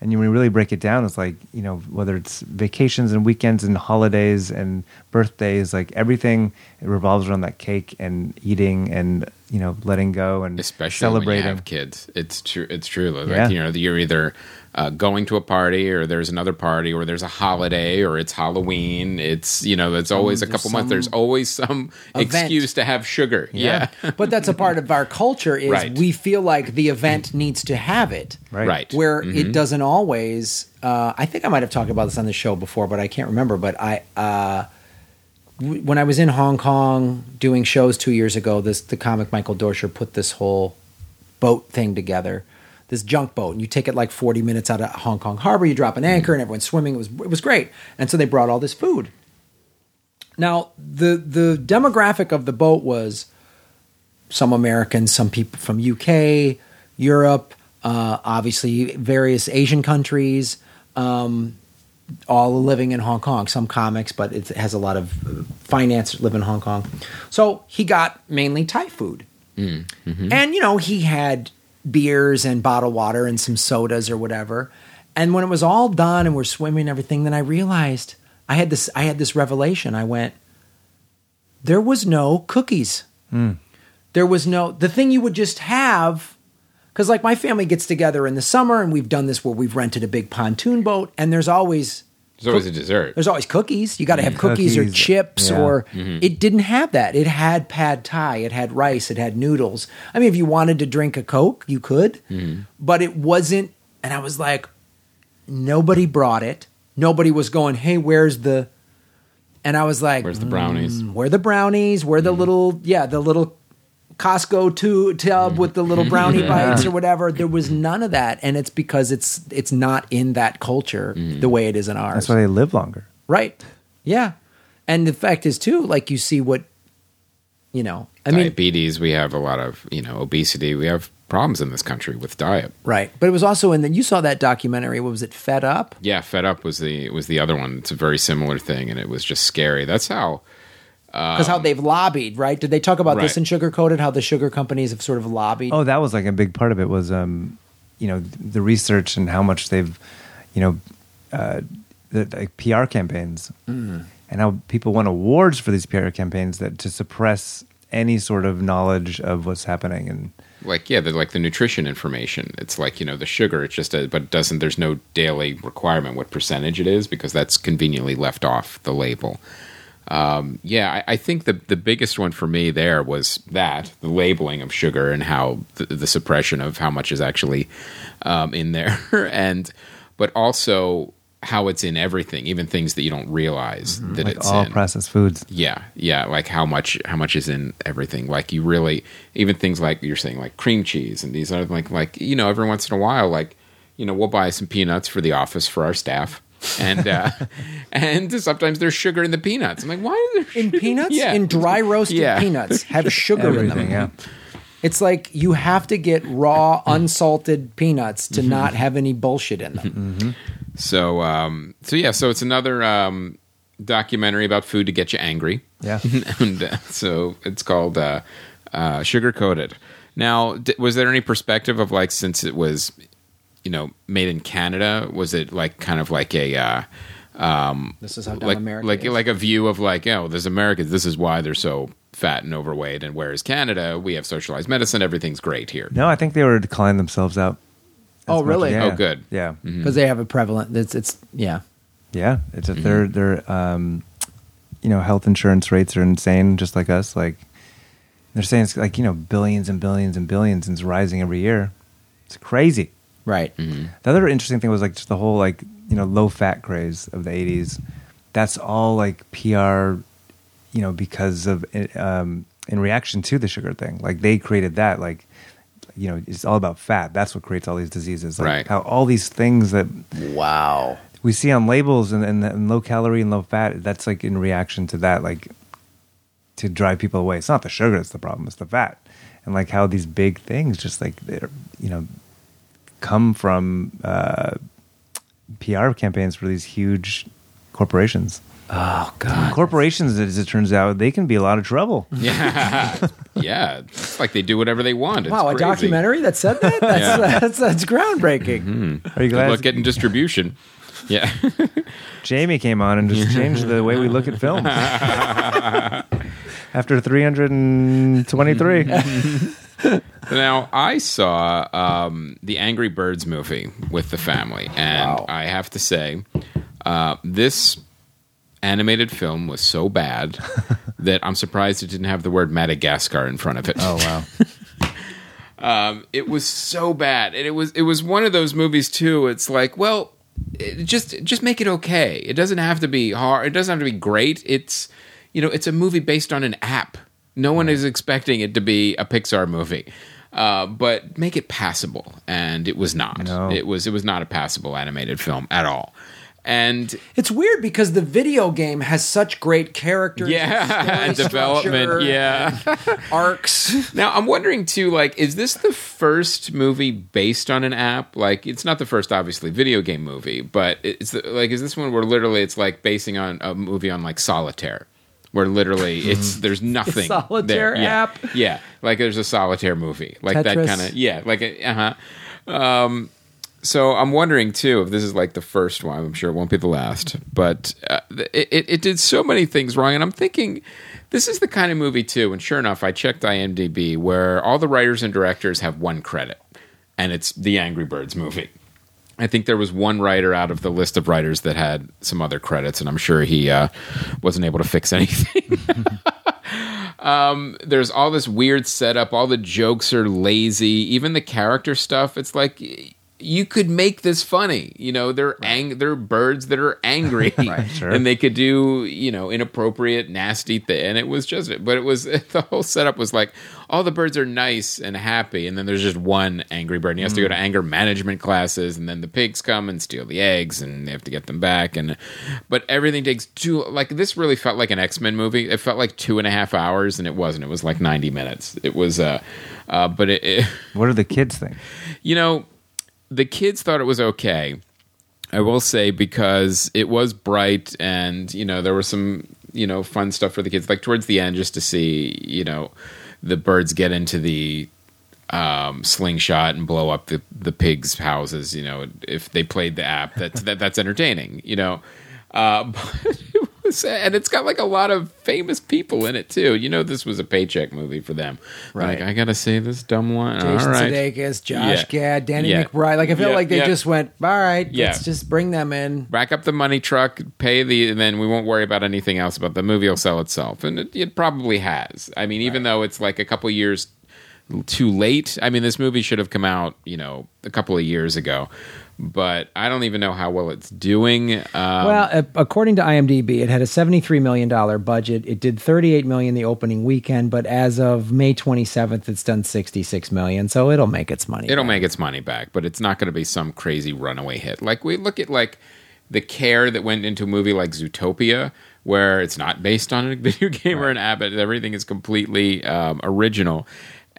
And when you really break it down, it's like, you know, whether it's vacations and weekends and holidays and birthdays, like everything revolves around that cake and eating and you know letting go and especially when you celebrating. have kids. It's true. It's true. Like Yeah. you know, you're either uh, going to a party, or there's another party, or there's a holiday, or it's Halloween. It's you know, it's always a couple months. There's always some event. excuse to have sugar. Yeah, but that's a part of our culture is Right. we feel like the event needs to have it Right. right. where it doesn't always uh, i think i might have talked about this on the show before but i can't remember but i uh, w- when i was in hong kong doing shows two years ago this the comic michael dorsher put this whole boat thing together this junk boat. And you take it like 40 minutes out of hong kong harbor you drop an anchor and everyone's swimming. It was it was great. And so they brought all this food. Now the the demographic of the boat was some Americans, some people from UK, Europe, uh, obviously various Asian countries, um, all living in Hong Kong. Some comics, but it has a lot of uh, finance live in Hong Kong. So he got mainly Thai food, and you know he had beers and bottled water and some sodas or whatever. And when it was all done and we're swimming and everything, then I realized I had this. I had this revelation. I went, there was no cookies there was no the thing you would just have because like my family gets together in the summer and we've done this where we've rented a big pontoon boat and there's always There's always a dessert. there's always cookies. You got to have cookies, or chips yeah. or mm-hmm. it didn't have that. It had pad thai it had rice it had noodles. I mean if you wanted to drink a coke you could. Mm-hmm. But it wasn't and i was like nobody brought it. Nobody was going hey where's the and i was like Where's the brownies? Mm, where the brownies, where the mm-hmm. little yeah, the little Costco tu- tub uh, mm-hmm. with the little mm-hmm. brownie bites or whatever. There was none of that, and it's because it's it's not in that culture mm-hmm. the way it is in ours. That's why they live longer. right? Yeah, and the fact is too, like you see what you know. I mean, Diabetes. We have a lot of you know obesity. We have problems in this country with diet. right? But it was also in the you saw that documentary. What was it? Fed Up. Yeah, Fed Up was the was the other one. It's a very similar thing, and it was just scary. That's how. Because how they've lobbied, right? Did they talk about this Right. in Sugar Coated? How the sugar companies have sort of lobbied? Oh, that was like a big part of it was, um, you know, the research and how much they've, you know, uh, the like PR campaigns, Mm. and how people won awards for these PR campaigns that to suppress any sort of knowledge of what's happening and like yeah the like the nutrition information it's like you know the sugar it's just a but it doesn't there's no daily requirement what percentage it is because that's conveniently left off the label um, yeah I, I think the the biggest one for me there was that the labeling of sugar and how the, the suppression of how much is actually um, in there and but also how it's in everything even things that you don't realize that Mm-hmm. like it's all in processed foods. yeah, yeah, like how much how much is in everything. Like you really even things like you're saying like cream cheese and these other like like you know every once in a while like you know we'll buy some peanuts for the office for our staff. And uh, and sometimes there's sugar in the peanuts. I'm like, why is there in peanuts, Yeah. in dry roasted Yeah. peanuts, have sugar in them. Yeah. It's like you have to get raw, unsalted peanuts to not have any bullshit in them. So um, so yeah, so it's another um, documentary about food to get you angry. Yeah. and uh, so it's called uh, uh, Sugar Coated. Now, d- was there any perspective of like since it was, you know, made in Canada? Was it like kind of like a uh, um, This is how dumb like America like is. like a view of like oh, there's Americans. This is why they're so fat and overweight, and whereas Canada, we have socialized medicine. Everything's great here. No, I think they were calling themselves out. Oh, really? yeah. Oh, good. Yeah, Because they have a prevalent. It's, it's yeah. yeah. It's Mm-hmm. a, their their um, you know health insurance rates are insane, just like us. Like they're saying, it's like you know billions and billions and billions, and it's rising every year. It's crazy. Right. Mm-hmm. The other interesting thing was like just the whole like you know low fat craze of the '80s. That's all like PR, you know, because of um, in reaction to the sugar thing. Like they created that. Like you know, it's all about fat. That's what creates all these diseases. Like Right. How all these things that Wow. we see on labels and, and, and low calorie and low fat. That's like in reaction to that. Like to drive people away. It's not the sugar that's the problem. It's the fat. And like how these big things just like they're you know come from uh, PR campaigns for these huge corporations. Oh God. Corporations, as it turns out, they can be a lot of trouble. Yeah, yeah. It's like they do whatever they want. It's Wow, a documentary that said that? That's Yeah. that's, that's groundbreaking. Are you Good glad luck getting distribution. Yeah. Jamie came on and just changed the way we look at film. After 323. Now, I saw um, the Angry Birds movie with the family, and Wow. I have to say, uh, this animated film was so bad that I'm surprised it didn't have the word Madagascar in front of it. oh wow. Um, it was so bad, and it was it was one of those movies too. It's like, well, it just just make it okay. It doesn't have to be hard. It doesn't have to be great. It's you know, it's a movie based on an app. No one is expecting it to be a Pixar movie. Uh, but make it passable, and it was not. No. It was it was not a passable animated film at all. And It's weird because the video game has such great characters, yeah, story and development, yeah. arcs. Now I'm wondering too, like, is this the first movie based on an app? Like, it's not the first, obviously, video game movie, but it's the, like, is this one where literally it's like basing on a movie on like Solitaire, where literally it's there's nothing Solitaire there. Yeah. app? yeah, like there's a Solitaire movie, like that Tetris. kind of yeah, like uh huh. Um, so I'm wondering too if this is like the first one. I'm sure it won't be the last, but uh, it, it it did so many things wrong, and I'm thinking this is the kind of movie too. And sure enough, I checked IMDb where all the writers and directors have one credit, and it's the Angry Birds movie. I think there was one writer out of the list of writers that had some other credits, and I'm sure he uh, wasn't able to fix anything. um, there's all this weird setup. All the jokes are lazy. Even the character stuff. It's like you could make this funny. You know, they're ang- they're birds that are angry, sure. and they could do you know inappropriate, nasty thing. And it was just, it but it was the whole setup was like all the birds are nice and happy, and then there's just one angry bird. And he has to go to anger management classes, and then the pigs come and steal the eggs, and they have to get them back. And but everything takes two. Like this really felt like an X Men movie. It felt like two and a half hours, and it wasn't. It was like ninety minutes. It was, uh, uh but it, it What do the kids think? you know, the kids thought it was okay. I will say because it was bright and you know there was some you know fun stuff for the kids like towards the end just to see you know the birds get into the um, slingshot and blow up the the pigs' houses. You know if they played the app that, that's entertaining. You know. Uh, but it and it's got like a lot of famous people in it too. You know, this was a paycheck movie for them. Right. Like, I gotta say this dumb line. Jason All right. Sudeikis, Josh Yeah. Gad, Danny Yeah. McBride. Like I feel Yeah, like they yeah. just went, all right, Yeah. let's just bring them in. Rack up the money truck, pay the, and then we won't worry about anything else. But the movie will sell itself, and it, it probably has. I mean, even though it's like a couple years too late. I mean, this movie should have come out, you know, a couple of years ago. But I don't even know how well it's doing. Um, Well, according to IMDb, it had a $73 million budget. It did 38 million the opening weekend, but as of May 27th, it's done 66 million, so it'll make its money. it'll back. make its money back, but it's not going to be some crazy runaway hit. Like we look at like the care that went into a movie like Zootopia, where it's not based on a video game or an app, but everything is completely um, original.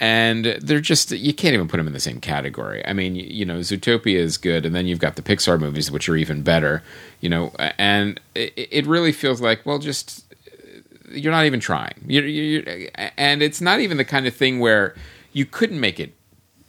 And they're just you can't even put them in the same category. I mean, you, know, Zootopia is good, and then you've got the Pixar movies, which are even better. You know, and it, it really feels like well, just you're not even trying. You're, you're, and it's not even the kind of thing where you couldn't make it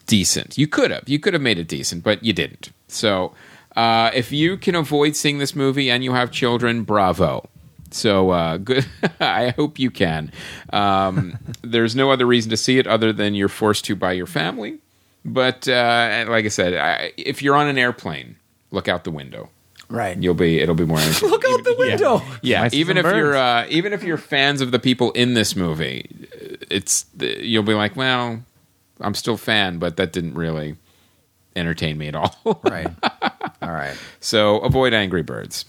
decent. You could have. You could have made it decent, but you didn't. So uh, if you can avoid seeing this movie and you have children, bravo. So uh, good. I hope you can. Um, there's no other reason to see it other than you're forced to by your family. But uh, like I said, I, if you're on an airplane, look out the window. Right. You'll be. It'll be more. entertaining. Look out the window. Yeah, Mice even and if you're uh, even if you're fans of the people in this movie, it's you'll be like, well, I'm still a fan, but that didn't really entertain me at all. Right. All right. so avoid Angry Birds.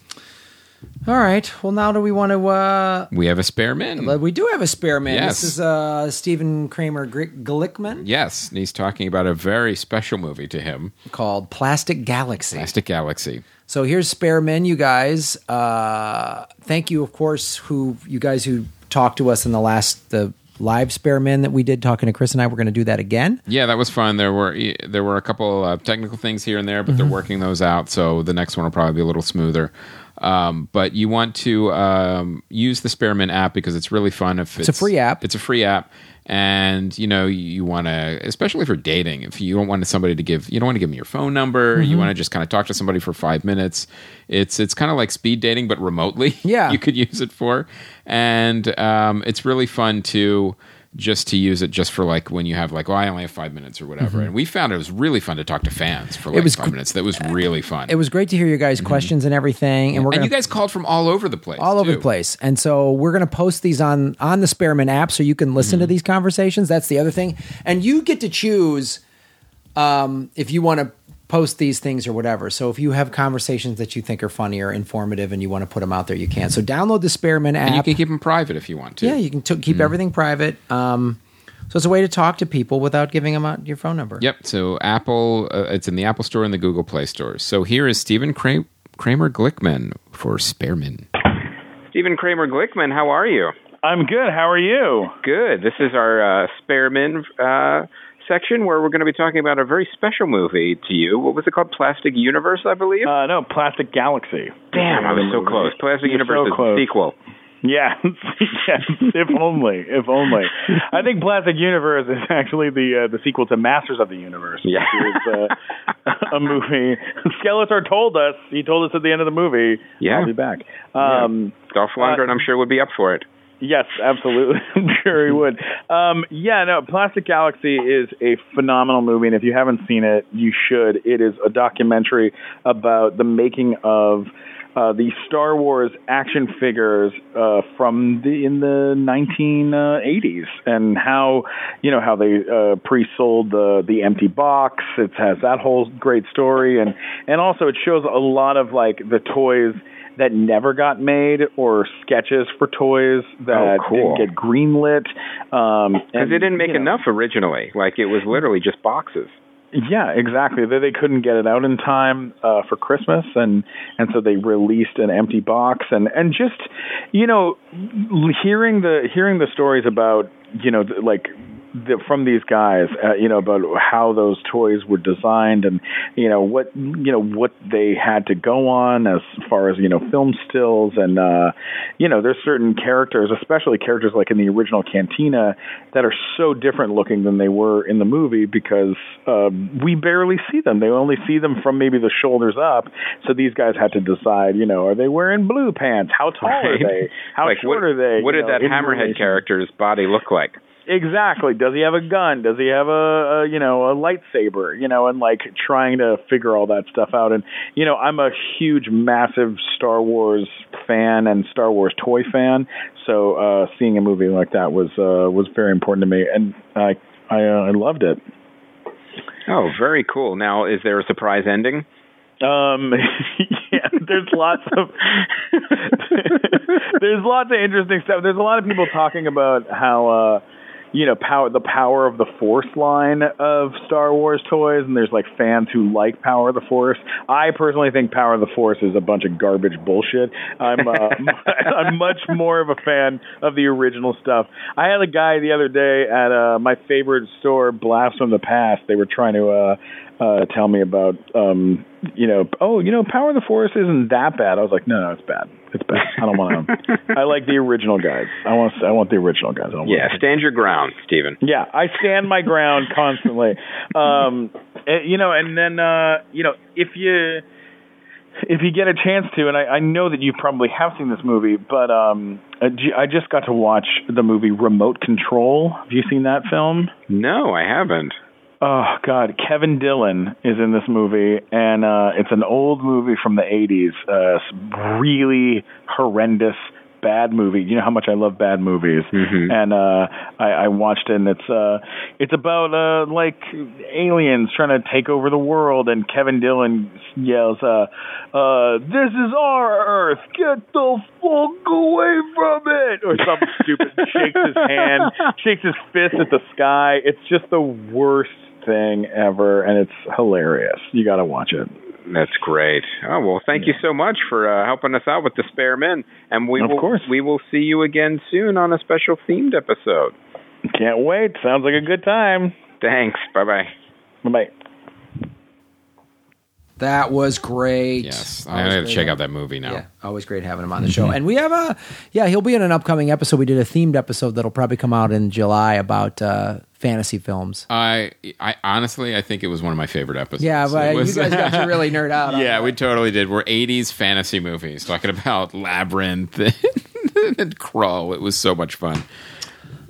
All right. Well, now do we want to? Uh, We have a SpareMin. we do have a SpareMin. Yes. This is uh, Stephen Kramer Glickman yes, and he's talking about a very special movie to him, called Plastic Galaxy. Plastic Galaxy. So here's SpareMin, you guys. Uh, thank you, of course, who you guys who talked to us in the last the live SpareMin that we did talking to Chris and I. We're going to do that again. Yeah, that was fun. There were there were a couple uh, technical things here and there, but Mm-hmm. they're working those out. So the next one will probably be a little smoother. Um, but you want to um, use the SpareMin app because it's really fun. If it's, a free app. it's a free app, and you know you want to, especially for dating. If you don't want somebody to give, you don't want to give them your phone number. Mm-hmm. You want to just kind of talk to somebody for five minutes. It's it's kind of like speed dating, but remotely. Yeah. you could use it for, and um, it's really fun to just to use it just for like when you have like oh I only have five minutes or whatever. And we found it was really fun to talk to fans for like Mm-hmm. was five minutes. That was really fun. It was great to hear your guys' questions and everything, and we're Mm-hmm. and gonna you guys called from all over the place. all over too. the place. And so we're going to post these on on the SpareMin app so you can listen Mm-hmm. to these conversations. That's the other thing. And you get to choose um, if you want to post these things or whatever. So if you have conversations that you think are funny or informative and you want to put them out there, you can. So download the SpareMin app. And you can keep them private if you want to. yeah, you can t- keep Mm-hmm. everything private. Um, so it's a way to talk to people without giving them out your phone number. Yep. So Apple, uh, it's in the Apple Store and the Google Play Store. So here is Stephen Kra- Kramer Glickman for SpareMin. Stephen Kramer Glickman, how are you? I'm good. How are you? Good. This is our uh, SpareMin uh, section where we're going to be talking about a very special movie to you. What was it called? Plastic Universe, I believe. Uh, no, Plastic Galaxy. Damn, I was so close. Plastic You're Universe so is close. sequel. Yeah, yes. If only, if only. I think Plastic Universe is actually the uh, the sequel to Masters of the Universe. Yeah. which is uh, a movie. Skeletor told us. He told us at the end of the movie. Yeah. I'll be back. Um, Dolph Lundgren, I'm sure, would be up for it. Yes, absolutely. I'm sure he would. Um, yeah, no, Plastic Galaxy is a phenomenal movie, and if you haven't seen it, you should. It is a documentary about the making of uh, the Star Wars action figures uh, from the in the 1980s, and how you know how they uh, pre-sold the the empty box. It has that whole great story, and and also it shows a lot of like the toys that never got made or sketches for toys that Oh, cool. didn't get greenlit. Um, Because and, they didn't make you know, enough originally. Like, it was literally just boxes. Yeah, exactly. They, they couldn't get it out in time uh, for Christmas, and and so they released an empty box, and and just you know, hearing the hearing the stories about you know like. The, from these guys, uh, you know about how those toys were designed, and you know what you know what they had to go on as far as you know film stills, and uh, you know there's certain characters, especially characters like in the original Cantina, that are so different looking than they were in the movie because uh, we barely see them. They only see them from maybe the shoulders up. So these guys had to decide, you know, are they wearing blue pants? How tall are they? How like, short what, are they? What did know, that Hammerhead character's body look like? Exactly. Does he have a gun? Does he have a, a you know a lightsaber? You know, and like trying to figure all that stuff out. And you know, I'm a huge, massive Star Wars fan and Star Wars toy fan. So uh, seeing a movie like that was uh, was very important to me, and I I, uh, I loved it. Oh, very cool. Now, is there a surprise ending? Um, yeah, there's lots of there's lots of interesting stuff. There's a lot of people talking about how uh you know power the power of the force line of Star Wars toys and there's like fans who like power of the force. I personally think power of the force is a bunch of garbage bullshit. I'm uh, I'm much more of a fan of the original stuff. I had a guy the other day at uh my favorite store Blast from the Past. They were trying to uh uh tell me about um you know oh you know power of the force isn't that bad i was like no no it's bad it's bad i don't want to i like the original guys i want i want the original guys I don't Yeah, want stand your ground, Stephen. yeah i stand my ground constantly um and, you know and then uh you know if you if you get a chance to, and I, I know that you probably have seen this movie, but um, I ju- I just got to watch the movie Remote Control. Have you seen that film? No, I haven't. Oh God, Kevin Dillon is in this movie, and uh, it's an old movie from the '80s. Uh, really horrendous, bad movie. You know how much I love bad movies, Mhm. and uh, I, I watched it. and It's uh, it's about uh, like aliens trying to take over the world, and Kevin Dillon yells, uh, uh, "This is our Earth! Get the fuck away from it!" or something stupid. Shakes his hand, shakes his fist at the sky. It's just the worst thing ever, and it's hilarious. You got to watch it. That's great. Oh well, thank you so much for uh, helping us out with the SpareMin, and we Of will course. we will see you again soon on a special themed episode. Can't wait. Sounds like a good time. Thanks. Bye bye. Bye bye. That was great. Yes, Always I gotta check out that movie now. Yeah, always great having him on the show. And we have a, yeah, he'll be in an upcoming episode. We did a themed episode that'll probably come out in July about uh, fantasy films. I, I honestly, I think it was one of my favorite episodes. Yeah, but It was- you guys got to really nerd out. on yeah, we totally did. We're '80s fantasy movies talking about Labyrinth and Krull. It was so much fun.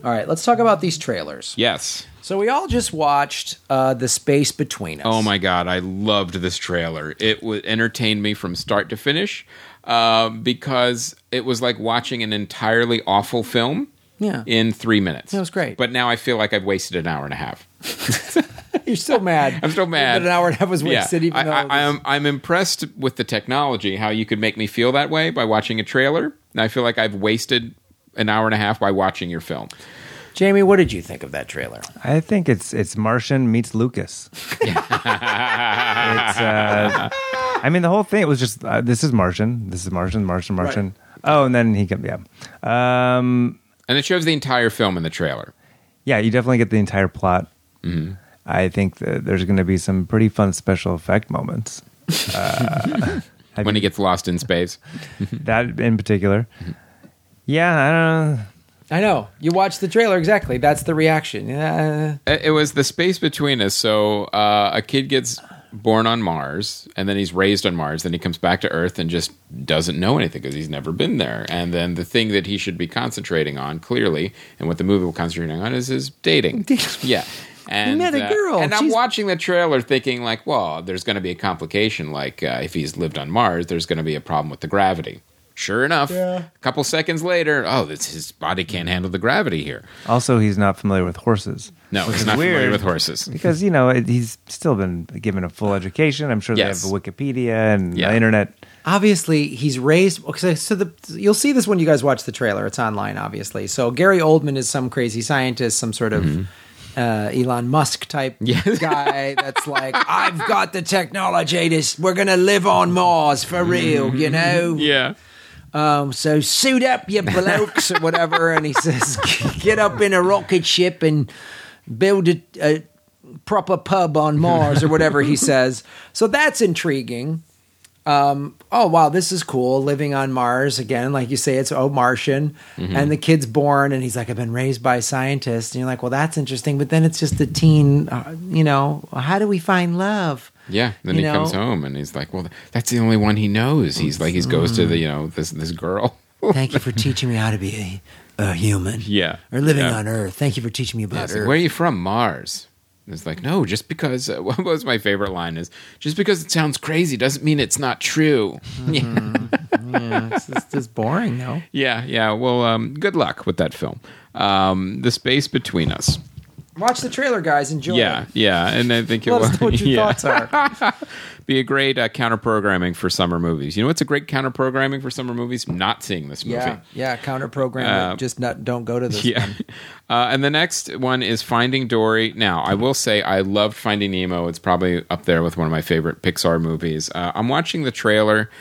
All right, let's talk about these trailers. Yes. So we all just watched uh, the space between us. Oh my god, I loved this trailer. It w- entertained me from start to finish um, because it was like watching an entirely awful film. Yeah. In three minutes. It was great. But now I feel like I've wasted an hour and a half. You're still mad. I'm still mad. That an hour and a half was wasted. even I, though I, was- I'm I'm impressed with the technology. How you could make me feel that way by watching a trailer. And I feel like I've wasted an hour and a half by watching your film. Jamie, what did you think of that trailer? I think it's it's Martian meets Lucas. it's. Uh, I mean, the whole thing. It was just uh, this is Martian. This is Martian. Martian. Martian. Oh, and then he can. Yeah. Um, And it shows the entire film in the trailer. yeah. You definitely get the entire plot. Mm-hmm. I think that there's going to be some pretty fun special effect moments. Uh, When he gets lost in space. that in particular. Yeah, I don't know. I know you watched the trailer exactly. That's the reaction. Yeah, It was the space between us. So uh, a kid gets born on Mars, and then he's raised on Mars. Then he comes back to Earth and just doesn't know anything because he's never been there. And then the thing that he should be concentrating on, clearly, and what the movie will concentrate on, is his dating. yeah. And, he met a uh, girl. and I'm She's- watching the trailer, thinking like, "Well, there's going to be a complication. Like uh, if he's lived on Mars, there's going to be a problem with the gravity." Sure enough, a couple seconds later, oh, this, his body can't handle the gravity here. Also, he's not familiar with horses. No, he's is not familiar with horses. because you know it, he's still been given a full education. I'm sure Yes. they have a Wikipedia and Yeah. the internet. obviously he's raised. Okay, so the you'll see this when you guys watch the trailer. It's online, obviously. So Gary Oldman is some crazy scientist, some sort of. Uh, Elon Musk type Yes. guy that's like, I've got the technology. This we're gonna live on Mars for real, you know. Yeah. Um, so suit up, you blokes, or whatever. And he says, get up in a rocket ship and build a, a proper pub on Mars, or whatever he says. So that's intriguing. Um, oh wow, this is cool. Living on Mars again, like you say, it's oh Martian, and the kid's born, and he's like, I've been raised by scientists, and you're like, well, that's interesting. But then it's just the teen, uh, you know, how do we find love? Yeah. Then he comes home and he's like, "Well, that's the only one he knows." He's like, he goes to the you know this this girl. Thank you for teaching me how to be a, a human. Yeah. Or living Yeah. on Earth. Thank you for teaching me Yeah, about it's like, Earth. Where are you from? Mars. And It's like no, just because. Uh, what was my favorite line? Is just because it sounds crazy doesn't mean it's not true. yeah, it's just, just boring, though. Yeah, yeah. Well, um, good luck with that film. Um, the space between us. Watch the trailer, guys. Enjoy. Yeah, it. yeah, and I think it Let will us know what your yeah. thoughts are. be a great uh, counter programming for summer movies. You know what's a great counter programming for summer movies? Not seeing this movie. Yeah, yeah. Counter program. it. just not don't go to this. Yeah. one. Uh, and the next one is Finding Dory. Now, I will say I loved Finding Nemo. It's probably up there with one of my favorite Pixar movies. Uh, I'm watching the trailer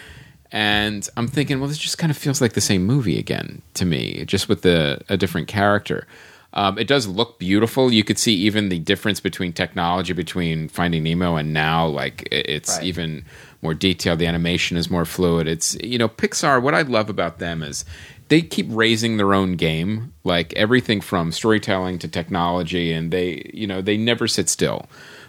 and I'm thinking, well, this just kind of feels like the same movie again to me, just with the, a different character. Um, it does look beautiful. You could see even the difference between technology between Finding Nemo and now. Like it's Right. even more detailed. The animation is more fluid. It's you know Pixar. What I love about them is they keep raising their own game. Like everything from storytelling to technology, and they you know they never sit still,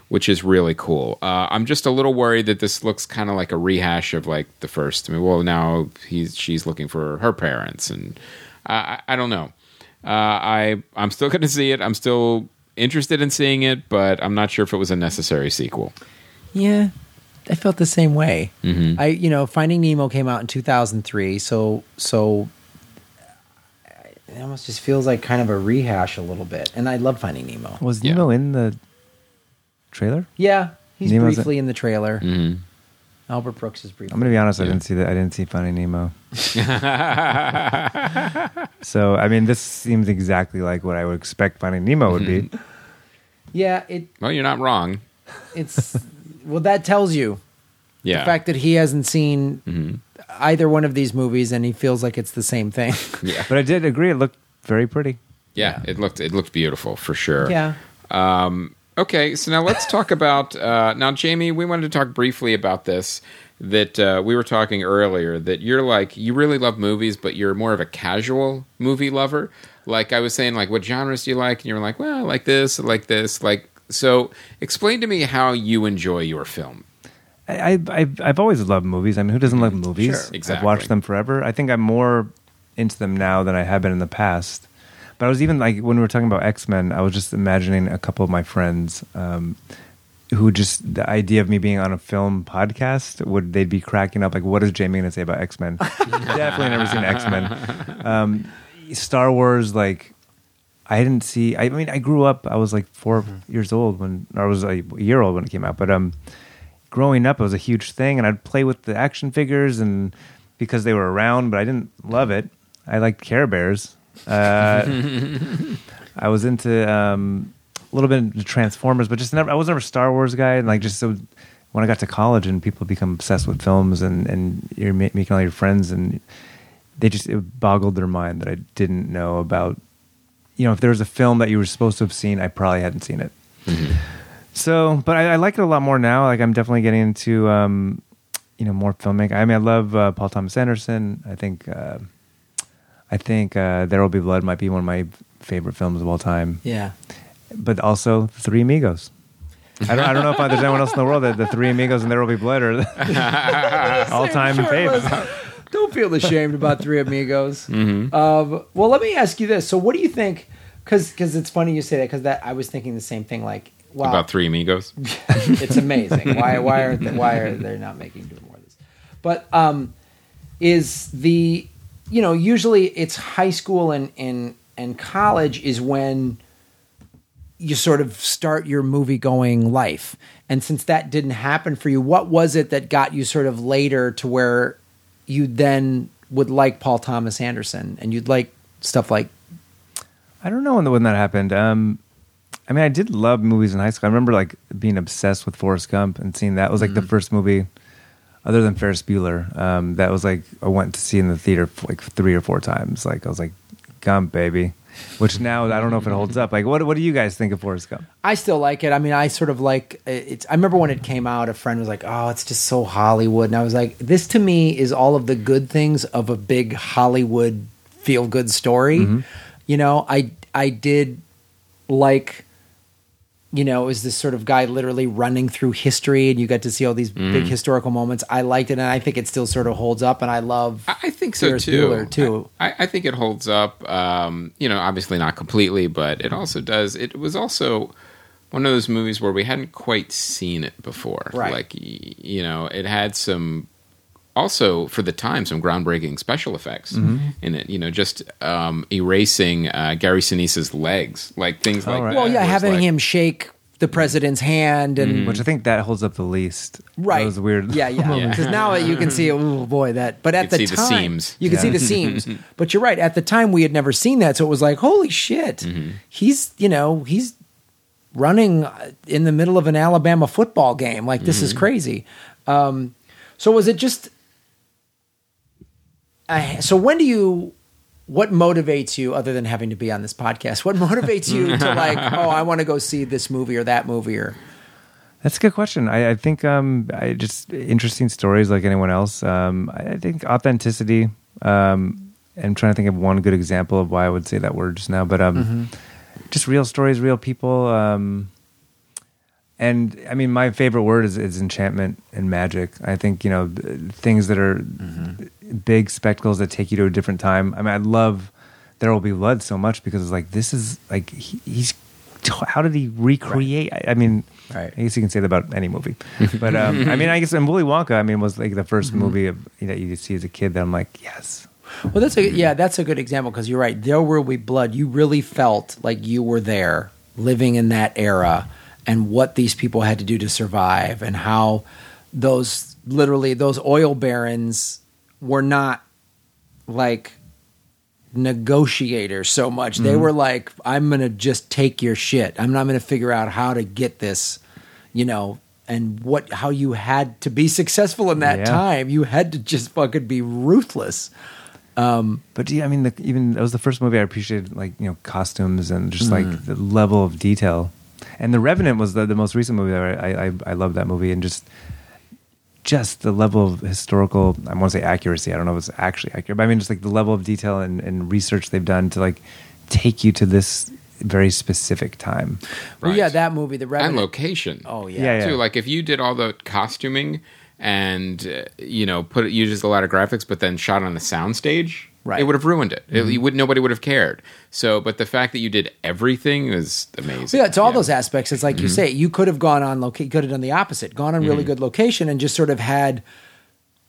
which is really cool. Uh, I'm just a little worried that this looks kind of like a rehash of like the first. I mean, well, now he's she's looking for her parents, and I, I, I don't know. Uh, I I'm still going to see it. I'm still interested in seeing it, but I'm not sure if it was a necessary sequel. Yeah, I felt the same way. Mm-hmm. I, you know, Finding Nemo came out in 2003, so so it almost just feels like kind of a rehash a little bit. And I love Finding Nemo. Was Yeah. Nemo in the trailer? Yeah, he's Nemo's briefly in the trailer. Mm-hmm. Albert Brooks is briefly. I'm gonna be honest. I didn't see that. I didn't see Finding Nemo. so I mean, this seems exactly like what I would expect Finding Nemo would be. Yeah, it Well, you're not wrong. it's well that tells you Yeah. the fact that he hasn't seen Mm-hmm. either one of these movies and he feels like it's the same thing. yeah. But I did agree. It looked very pretty. Yeah, it looked it looked beautiful for sure. yeah. Okay, so now let's talk about uh, now, Jamie. We wanted to talk briefly about this. That uh, we were talking earlier. That you're like you really love movies, but you're more of a casual movie lover. Like I was saying, like what genres do you like? And you're like, well, I like this, I like this, like. So, explain to me how you enjoy your film. I, I, I've, I've always loved movies. I mean, who doesn't love movies? Sure. I've watched them forever. I think I'm more into them now than I have been in the past. But I was even like when we were talking about X Men, I was just imagining a couple of my friends um, who just the idea of me being on a film podcast would they'd be cracking up like, what is Jamie going to say about X Men? Definitely never seen X Men. Um, Star Wars, like I didn't see. I mean, I grew up. I was like 4 years old when, or I was like a year old when it came out. But um, growing up, it was a huge thing, and I'd play with the action figures, and because they were around, but I didn't love it. I liked Care Bears. Uh, I was into um, a little bit into Transformers, but just never. I was never a Star Wars guy, and like just so when I got to college and people become obsessed with films, and and you're ma- making all your friends, and they just it boggled their mind that I didn't know about. You know, if there was a film that you were supposed to have seen, I probably hadn't seen it. So, but I, I like it a lot more now. Like I'm definitely getting into, um, you know, more filmmaking. I mean, I love uh, Paul Thomas Anderson. I think, uh, I think uh, There Will Be Blood might be one of my favorite films of all time. Yeah. But also Three Amigos. I don't, I don't know if there's anyone else in the world that the Three Amigos and There Will Be Blood are all time faves. Don't feel ashamed about Three Amigos. Mm-hmm. Um, well, let me ask you this. So, what do you think? Because it's funny you say that because that I was thinking the same thing. Like, wow, About Three Amigos. it's amazing. why why are they, why are they not making do more of this? But um, is the you know usually it's high school and and and college is when you sort of start your movie going life. And since that didn't happen for you, what was it that got you sort of later to where you then would like Paul Thomas Anderson and you'd like stuff like I don't know when, when that happened. Um, I mean, I did love movies in high school. I remember like being obsessed with Forrest Gump and seeing that was like the first movie, other than Ferris Bueller, um, that was like I went to see in the theater like three or four times. Like I was like, Gump, baby. Which now I don't know if it holds up. Like, what what do you guys think of Forrest Gump? I still like it. I mean, I sort of like it's. I remember when it came out, a friend was like, "Oh, it's just so Hollywood," and I was like, "This to me is all of the good things of a big Hollywood feel good story." You know, I I did like, you know, is this sort of guy literally running through history, and you got to see all these big historical moments. I liked it, and I think it still sort of holds up, and I love. I I think so Ferris too. Bueller, too. I, I think it holds up. Um, you know, obviously not completely, but it also does. It was also one of those movies where we hadn't quite seen it before. Right. Like you know, it had some also for the time some groundbreaking special effects Mm-hmm. in it. You know, just um, erasing uh, Gary Sinise's legs, like things like right. that. well, yeah, having like- him shake the president's hand and Which I think that holds up the least. Right. That was weird. Yeah, yeah. Yeah. Because now you can see, oh boy, that. But at can the see the time, seams. you can see the seams. But you're right. At the time, we had never seen that, so it was like, holy shit, Mm-hmm. he's you know he's running in the middle of an Alabama football game. Like this Mm-hmm. is crazy. Um, so was it just? I so when do you? What motivates you other than having to be on this podcast? What motivates you to like? Oh, I want to go see this movie or that movie or. That's a good question. I, I think um, I just interesting stories like anyone else. Um, I, I think authenticity. Um, I'm trying to think of one good example of why I would say that word just now, but um, just real stories, real people. And I mean, my favorite word is, is enchantment and magic. I think you know things that are big spectacles that take you to a different time. I mean, I love There Will Be Blood so much because it's like this is like he, he's how did he recreate? I, I mean, Right. I guess you can say that about any movie, but um, I mean, I guess in Willy Wonka, I mean, was like the 1st Mm-hmm. movie of, that you see as a kid that I'm like, yes, Well, that's a yeah, that's a good example because you're right. There will be blood. You really felt like you were there, living in that era, and what these people had to do to survive, and how those literally those oil barons were not like negotiators so much. They were like, "I'm gonna just take your shit. I'm not gonna figure out how to get this," you know. And what how you had to be successful in that Yeah. time, you had to just fucking be ruthless. But yeah, I mean, the, even that was the first movie I appreciated, like you know, costumes and just Mm. like the level of detail. And The Revenant was the, the most recent movie. That I, I I love that movie and just just the level of historical I won't say accuracy. I don't know if it's actually accurate, but I mean just like the level of detail and, and research they've done to like take you to this very specific time. Well, yeah, that movie, The and Revenant. location. Oh yeah. Yeah, yeah. too. Like if you did all the costuming and uh, you know put it, used a lot of graphics, but then shot on the soundstage, Right. It would have ruined it. Mm-hmm. It- you would nobody would have cared. So, but the fact that you did everything is amazing. Yeah, it's all those aspects. It's like Mm-hmm. you say, you could have gone on location, could have done the opposite, gone on really good location and just sort of had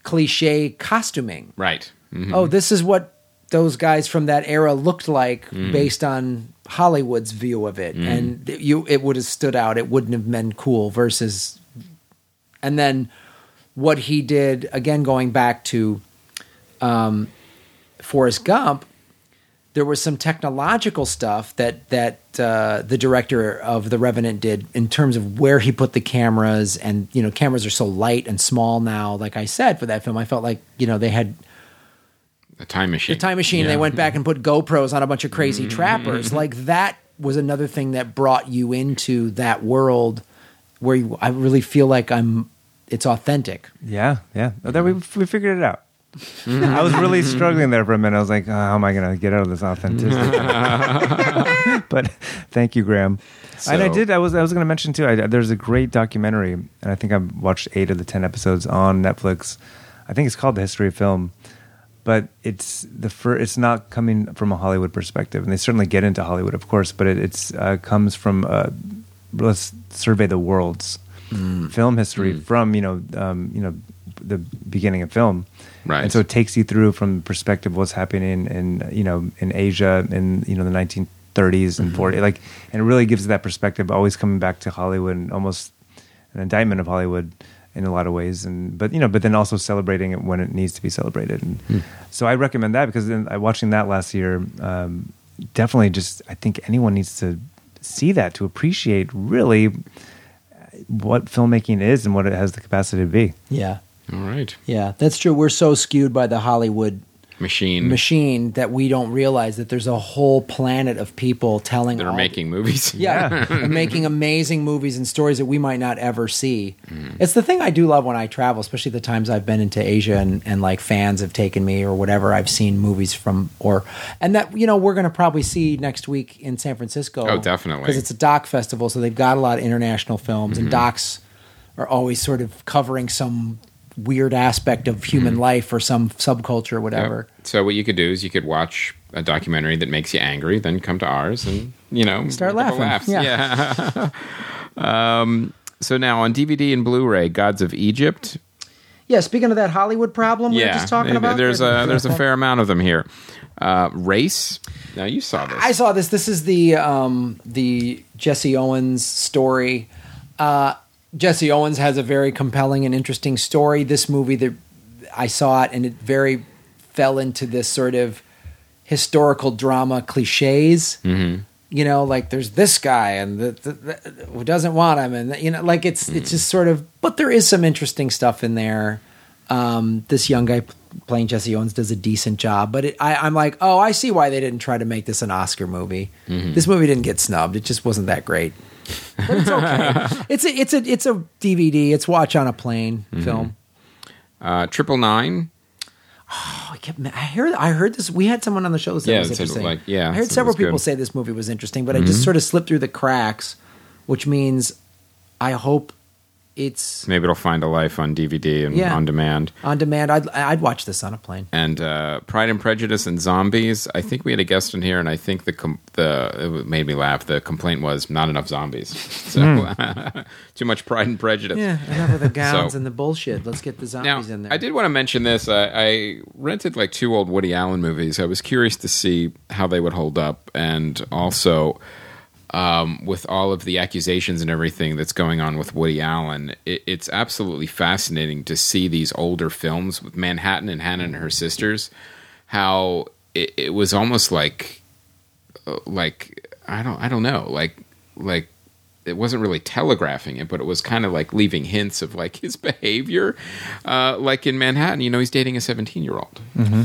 cliche costuming. right. Mhm. Oh, this is what those guys from that era looked like Mm. based on Hollywood's view of it, and you it would have stood out. It wouldn't have been cool. Versus, and then what he did again, going back to um, Forrest Gump, there was some technological stuff that that uh, the director of The Revenant did in terms of where he put the cameras, and you know, cameras are so light and small now. Like I said, for that film, I felt like you know they had A time machine. the time machine. Yeah. Mm-hmm. They went back and put GoPros on a bunch of crazy trappers. Like that was another thing that brought you into that world where you, I really feel like I'm. It's authentic. Yeah, yeah. Oh, there we we figured it out. I was really struggling there for a minute. I was like, oh, how am I going to get out of this authenticity? but thank you, Graham. and I did. I was. I was going to mention too. I, there's a great documentary, and I think I've watched eight of the ten episodes on Netflix. I think it's called The History of Film, but it's the fir- It's not coming from a Hollywood perspective, and they certainly get into Hollywood, of course, but it it's uh, comes from. Uh, let's survey the world's film history from you know um, you know the beginning of film. Right. And so it takes you through from the perspective of what's happening in you know in Asia in you know the 1930s and mm-hmm. 40s like and it really gives that perspective always coming back to Hollywood and almost an indictment of Hollywood in a lot of ways. And but you know but then also celebrating it when it needs to be celebrated. And hmm. so I recommend that because then I watching that last year um, definitely just I think anyone needs to see that to appreciate really uh, what filmmaking is and what it has the capacity to be. Yeah, All right. yeah, that's true. We're so skewed by the Hollywood Machine machine that we don't realize that there's a whole planet of people telling that are all- making movies. yeah, and making amazing movies and stories that we might not ever see. Mm. It's the thing I do love when I travel, especially the times I've been into Asia and, and like fans have taken me or whatever. I've seen movies from or and that you know we're going to probably see next week in San Francisco. Oh, definitely. because it's a doc festival, so they've got a lot of international films, Mm-hmm. and docs are always sort of covering some weird aspect of human life or some subculture or Yep. whatever. So what you could do is you could watch a documentary that makes you angry, then come to ours and you know Start laughing. laugh. Yeah. Yeah. um, so now on DVD and Blu-ray, Gods of Egypt. Yeah, speaking of that Hollywood problem we were just talking about, There's a there's a fair amount of them here. Uh, Race. Now you saw this. I saw this. This is the um, the Jesse Owens story. Uh, Jesse Owens has a very compelling and interesting story. This movie that I saw it, and it very fell into this sort of historical drama cliches. Mm-hmm. You know, like there's this guy and the, the, the, who doesn't want him, and you know, like it's it's just sort of. But there is some interesting stuff in there. Um, this young guy playing Jesse Owens does a decent job, but it, I, I'm like, oh, I see why they didn't try to make this an Oscar movie. This movie didn't get snubbed; it just wasn't that great. But it's okay. it's a it's a it's a DVD. It's watch on a plane film. uh, Triple Nine. Oh, I kept. I heard. I heard this. We had someone on the show that Yeah, was interesting. like, yeah, I heard several good. people say this movie was interesting, but I just sort of slipped through the cracks, which means I hope it's Maybe it'll find a life on DVD and Yeah. on demand. on demand. I'd I'd watch this on a plane. and uh, Pride and Prejudice and Zombies. I think we had a guest in here, and I think the com- the it made me laugh. The complaint was not enough zombies, so too much Pride and Prejudice. Yeah, enough of the gowns So- and the bullshit. Let's get the Now, zombies in there. I did want to mention this. I, I rented like two old Woody Allen movies. I was curious to see how they would hold up, and also um, with all of the accusations and everything that's going on with Woody Allen, it, it's absolutely fascinating to see these older films with Manhattan and Hannah and her sisters. How it, it was almost like, uh, like I don't, I don't know, like, like it wasn't really telegraphing it, but it was kind of like leaving hints of like his behavior. Uh, like in Manhattan, you know, he's dating a 17 year old.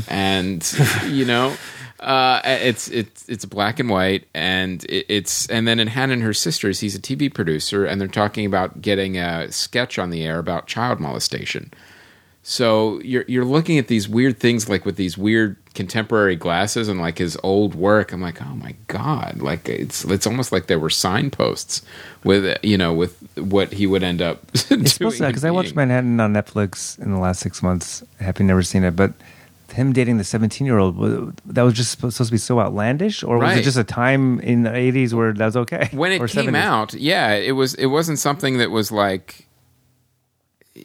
And, you know, Uh, it's it's it's black and white, and it, it's and then in Hannah and her sisters, he's a TV producer, and they're talking about getting a sketch on the air about child molestation. So you're you're looking at these weird things like with these weird contemporary glasses and like his old work. I'm like, oh my god! Like it's it's almost like there were signposts with you know with what he would end up. It's supposed to because I watched. Manhattan on Netflix in the last six months. Having never seen it, but him dating the seventeen-year-old that was just supposed to be so outlandish, or was it just a time in the eighties where that was okay? when it came 70s? out, yeah, it was. It wasn't something that was like,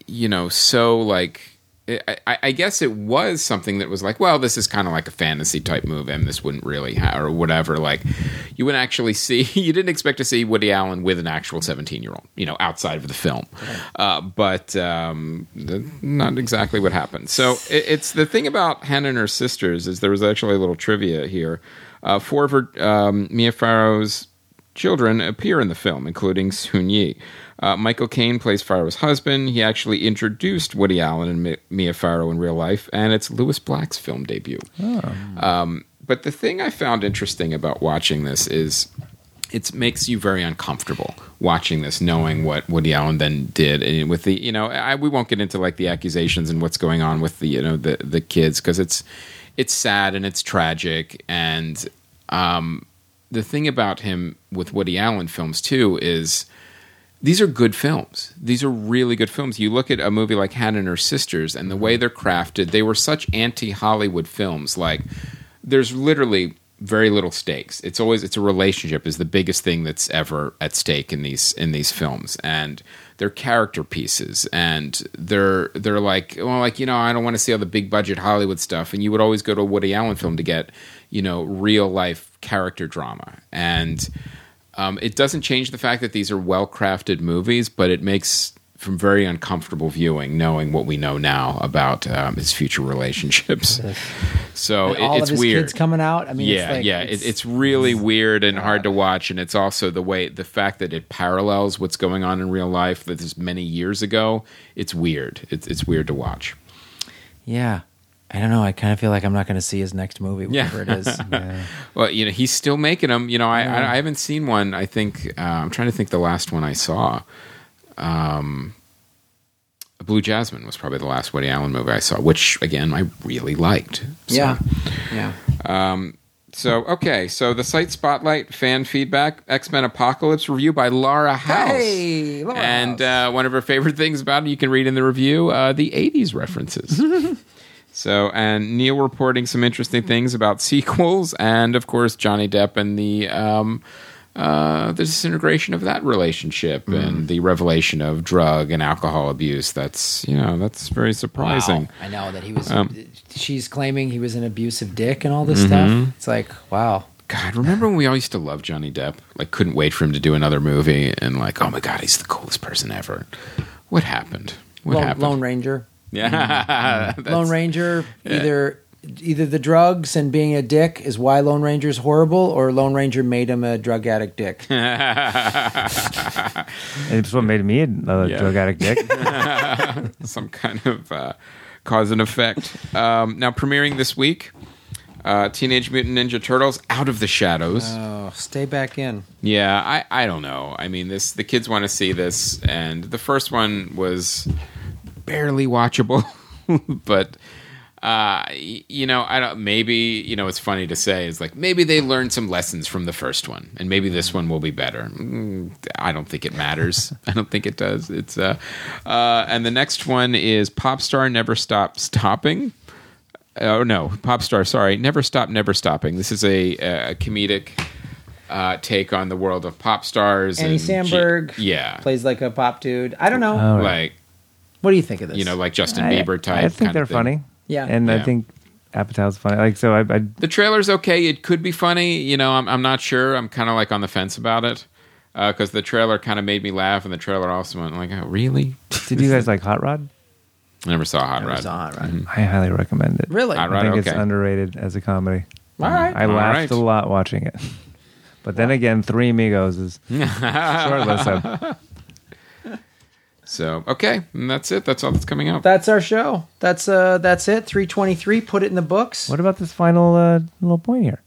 you know, so like. I, I guess it was something that was like, well, this is kind of like a fantasy type movie, and this wouldn't really, ha- or whatever. Like, you wouldn't actually see, you didn't expect to see Woody Allen with an actual seventeen-year-old, you know, outside of the film. Uh, but um, not exactly what happened. So it, it's the thing about Hannah and her sisters is there was actually a little trivia here. Uh, four of her um, Mia Farrow's children appear in the film, including Soon Yi. Uh, Michael Caine plays Farrow's husband. He actually introduced Woody Allen and Mi- Mia Farrow in real life, and it's Lewis Black's film debut. Um, but the thing I found interesting about watching this is it makes you very uncomfortable watching this, knowing what Woody Allen then did and with the you know I, we won't get into like the accusations and what's going on with the you know the the kids because it's it's sad and it's tragic and um, the thing about him with Woody Allen films too is these are good films. These are really good films. You look at a movie like Hannah and Her Sisters and the way they're crafted, they were such anti Hollywood films. Like, there's literally very little stakes. It's always it's a relationship is the biggest thing that's ever at stake in these in these films, and they're character pieces, and they're they're like well, like you know, I don't want to see all the big budget Hollywood stuff, and you would always go to a Woody Allen film to get you know real life character drama, and um, it doesn't change the fact that these are well crafted movies, but it makes from very uncomfortable viewing, knowing what we know now about um, his future relationships. so it- all it's of his weird. kids coming out. I mean, yeah, it's like, yeah, it's, it's really weird and hard to watch, and it's also the way the fact that it parallels what's going on in real life that is many years ago. It's weird. It's it's weird to watch. yeah. I don't know. I kind of feel like I'm not going to see his next movie, Yeah. whatever it is. Well, you know, he's still making them. You know, I I, I haven't seen one. I think uh, I'm trying to think the last one I saw. Um, Blue Jasmine was probably the last Woody Allen movie I saw, which again I really liked. So, Yeah, yeah. So okay, so the site spotlight fan feedback X Men Apocalypse review by Laura House. Hey, Laura and House. Uh, one of her favorite things about it, you can read in the review, uh, the '80s references. so, and Neil reporting some interesting things about sequels, and of course Johnny Depp and the um, uh, the disintegration of that relationship and the revelation of drug and alcohol abuse. That's you know that's very surprising. Wow. I know that he was. Um, she's claiming he was an abusive dick and all this Mm-hmm. stuff. It's like, wow. God, remember when we all used to love Johnny Depp? Like, couldn't wait for him to do another movie, and like, oh my God, he's the coolest person ever. What happened? What Lone, happened? Lone Ranger. yeah, that's- Lone Ranger. Either either the drugs and being a dick is why Lone Ranger's horrible, or Lone Ranger made him a drug addict dick. It's what made me a Yeah. drug addict dick. some kind of uh, cause and effect. Um, now, premiering this week, uh, Teenage Mutant Ninja Turtles: Out of the Shadows. oh, stay back in. Yeah, I, I don't know. I mean, this the kids want to see this, and the first one was barely watchable, but uh, you know, I don't. Maybe you know, it's funny to say. is like maybe they learned some lessons from the first one, and maybe this one will be better. Mm, I don't think it matters. I don't think it does. It's uh, uh, and the next one is Popstar Never Stop Stopping. Oh no, Popstar. Sorry, Never Stop, Never Stopping. This is a, a comedic uh, take on the world of pop stars. Andy and Samberg. G- yeah, Plays like a pop dude. I don't know. Oh, right. like what do you think of this? you know, like Justin I, Bieber type. I think kind they're of funny. Yeah. and Yeah. I think Apatow's funny. Like so, I, I The trailer's okay. It could be funny. You know, I'm I'm not sure. I'm kind of like on the fence about it uh, because the trailer kind of made me laugh, and the trailer also went like, "Oh, really?" did you guys like Hot Rod? I never saw Hot It Rod. was on, right? I highly recommend it. Really? Hot I Rod, think it's underrated as a comedy. All right. I laughed right. a lot watching it. But then again, Three Amigos is short list of So okay, and that's it. That's all that's coming out. That's our show. That's uh that's it. 323. Put it in the books. What about this final uh, little point here?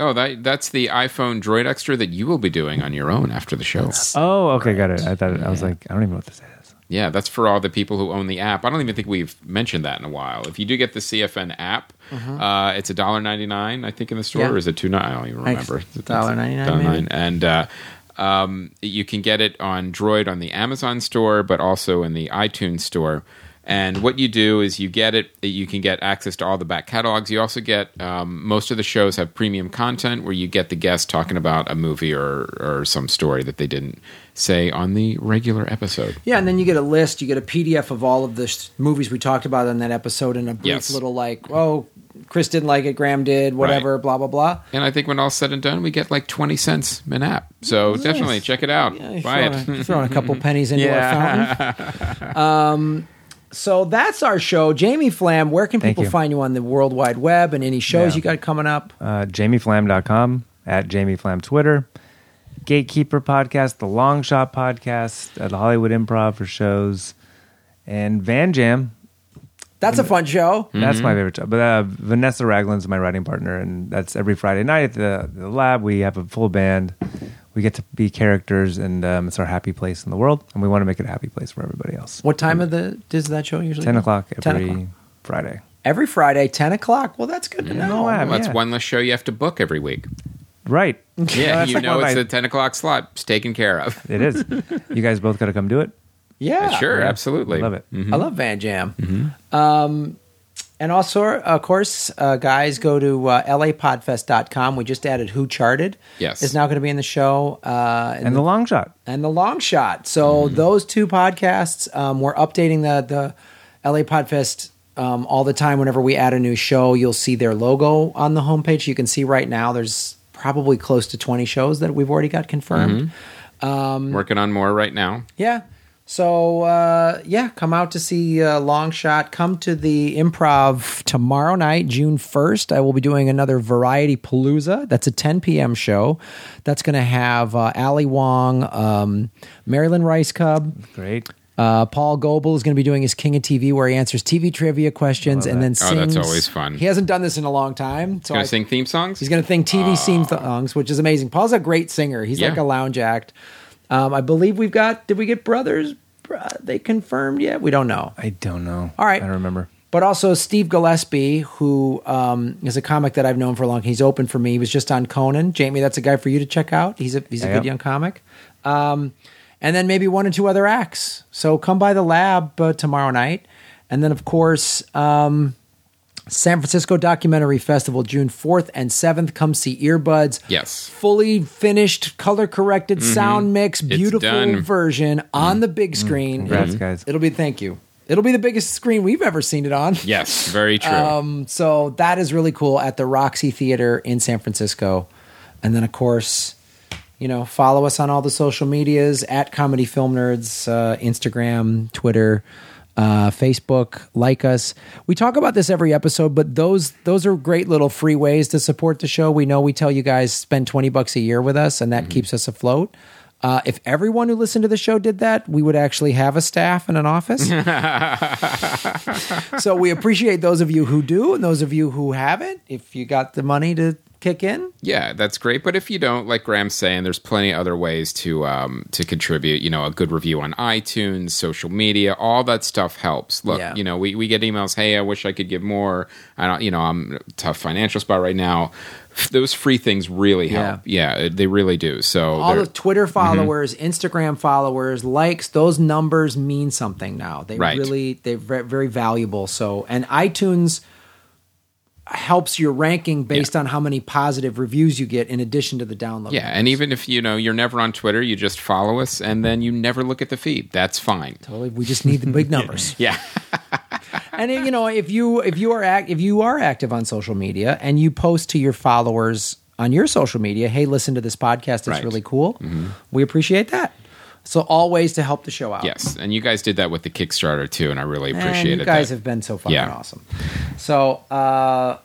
oh, that that's the iPhone Droid Extra that you will be doing on your own after the show. Oh, okay, got it. I thought I was like, I don't even know what this is. Yeah, that's for all the people who own the app. I don't even think we've mentioned that in a while. If you do get the CFN app, uh, it's a dollar ninety nine, I think, in the store, Yeah. or is it two nine? I don't even remember. it's $1.99 $1.99, and uh, um, you can get it on Droid on the Amazon store, but also in the iTunes store. And what you do is you get it. You can get access to all the back catalogs. You also get um, most of the shows have premium content where you get the guest talking about a movie or or some story that they didn't say on the regular episode. Yeah, and then you get a list. You get a PDF of all of the sh- movies we talked about in that episode, and a brief Yes. little like, oh, Chris didn't like it, Graham did, whatever, blah blah blah. And I think when all's said and done, we get like 20 cents an app. So definitely check it out. Yeah, Buy throwing, it. throwing a couple pennies into our fountain. Um, so that's our show. Jamie Flam, where can Thank people you. find you on the World Wide Web and any shows Yeah. you got coming up? Uh, JamieFlam.com, at JamieFlam Twitter, Gatekeeper Podcast, The Long Shot Podcast, at the Hollywood Improv for shows, and Van Jam. That's a fun show. That's my favorite show. But uh, Vanessa Ragland's my writing partner, and that's every Friday night at the, the lab. We have a full band. We get to be characters, and um, it's our happy place in the world, and we want to make it a happy place for everybody else. What time of the does that show usually? 10 go? o'clock 10 every o'clock. Friday. Every Friday, ten o'clock. Well, that's good to know. I- Well, that's Yeah. one less show you have to book every week. Right. Yeah, that's you like know one of it's my- the 10 o'clock slot. It's taken care of. It is. you guys both got to come do it. Yeah, sure, Yeah. absolutely. Love it. I love Van Jam. Um, and also, of course, uh, guys, go to uh, lapodfest.com. We just added Who Charted. Yes. Is now going to be in the show. Uh, And the long shot. and the long shot. So those two podcasts, um, we're updating the the LA Podfest um, all the time. Whenever we add a new show, you'll see their logo on the homepage. You can see right now there's probably close to 20 shows that we've already got confirmed. um Working on more right now. Yeah. So uh, yeah, come out to see uh, Long Shot. Come to the Improv tomorrow night, June first. I will be doing another Variety Palooza. That's a 10 p.m. show. That's going to have uh, Ali Wong, um, Marilyn Rice Cub. Great. Uh, Paul Goebel is going to be doing his King of TV, where he answers TV trivia questions and then Oh, sings. that's always fun. He hasn't done this in a long time. So Going I- to sing theme songs? He's going to sing TV theme songs, which is amazing. Paul's a great singer. He's like a lounge act. Um, I believe we've got. Did we get brothers? Br- They confirmed yet? We don't know. I don't know. All right. I don't remember. But also Steve Gillespie, who um, is a comic that I've known for a long. He's open for me. He was just on Conan. Jamie, that's a guy for you to check out. He's a he's a Yeah. good young comic. Um, and then maybe one or two other acts. So come by the lab uh, tomorrow night, and then of course. Um, San Francisco Documentary Festival, June 4th and 7th. Come see Earbuds. Yes. Fully finished, color corrected, sound mix, beautiful version on the big screen. Congrats, It'll- guys. It'll be, thank you. It'll be the biggest screen we've ever seen it on. Yes, very true. Um, so that is really cool at the Roxy Theater in San Francisco. And then, of course, you know, follow us on all the social medias at Comedy Film Nerds, uh, Instagram, Twitter, uh, Facebook. Like us. We talk about this every episode, but those those are great little free ways to support the show. We know we tell you guys spend twenty bucks a year with us, and that keeps us afloat. Uh, if everyone who listened to the show did that, we would actually have a staff and an office. so we appreciate those of you who do and those of you who haven't. If you got the money to kick in, Yeah, that's great. But if you don't, like Graham's saying, there's plenty of other ways to um, to contribute. You know, a good review on iTunes, social media, all that stuff helps. Look, Yeah. you know, we, we get emails. Hey, I wish I could give more. I don't, you know, I'm in a tough financial spot right now. Those free things really help. Yeah, they really do. So all the Twitter followers, Instagram followers, likes, those numbers mean something now. They Right. really they're very valuable. So and iTunes helps your ranking based on how many positive reviews you get in addition to the download. yeah, and even if you know you're never on Twitter, you just follow us, and then you never look at the feed. That's fine. Totally. We just need the big numbers. Yeah. and you know if you if you are act, if you are active on social media and you post to your followers on your social media hey listen to this podcast it's Right. really cool mm-hmm. we appreciate that so always to help the show out. Yes, and you guys did that with the Kickstarter too, and I really appreciate it. You guys that. have been so fucking yeah. awesome. So, uh,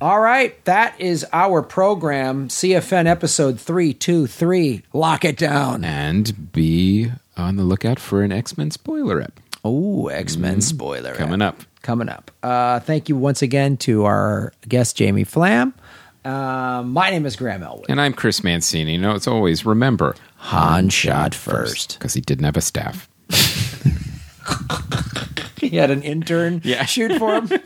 all right, that is our program, CFN episode three two three. Lock it down and be on the lookout for an X Men spoiler up. Oh, X Men mm, mm-hmm. spoiler coming ep. up. Coming up. Uh, thank you once again to our guest Jamie Flam. Uh, my name is Graham Elwood, and I'm Chris Mancini. You know, it's always remember Han shot first. Because he didn't have a staff. he had an intern yeah. shoot for him.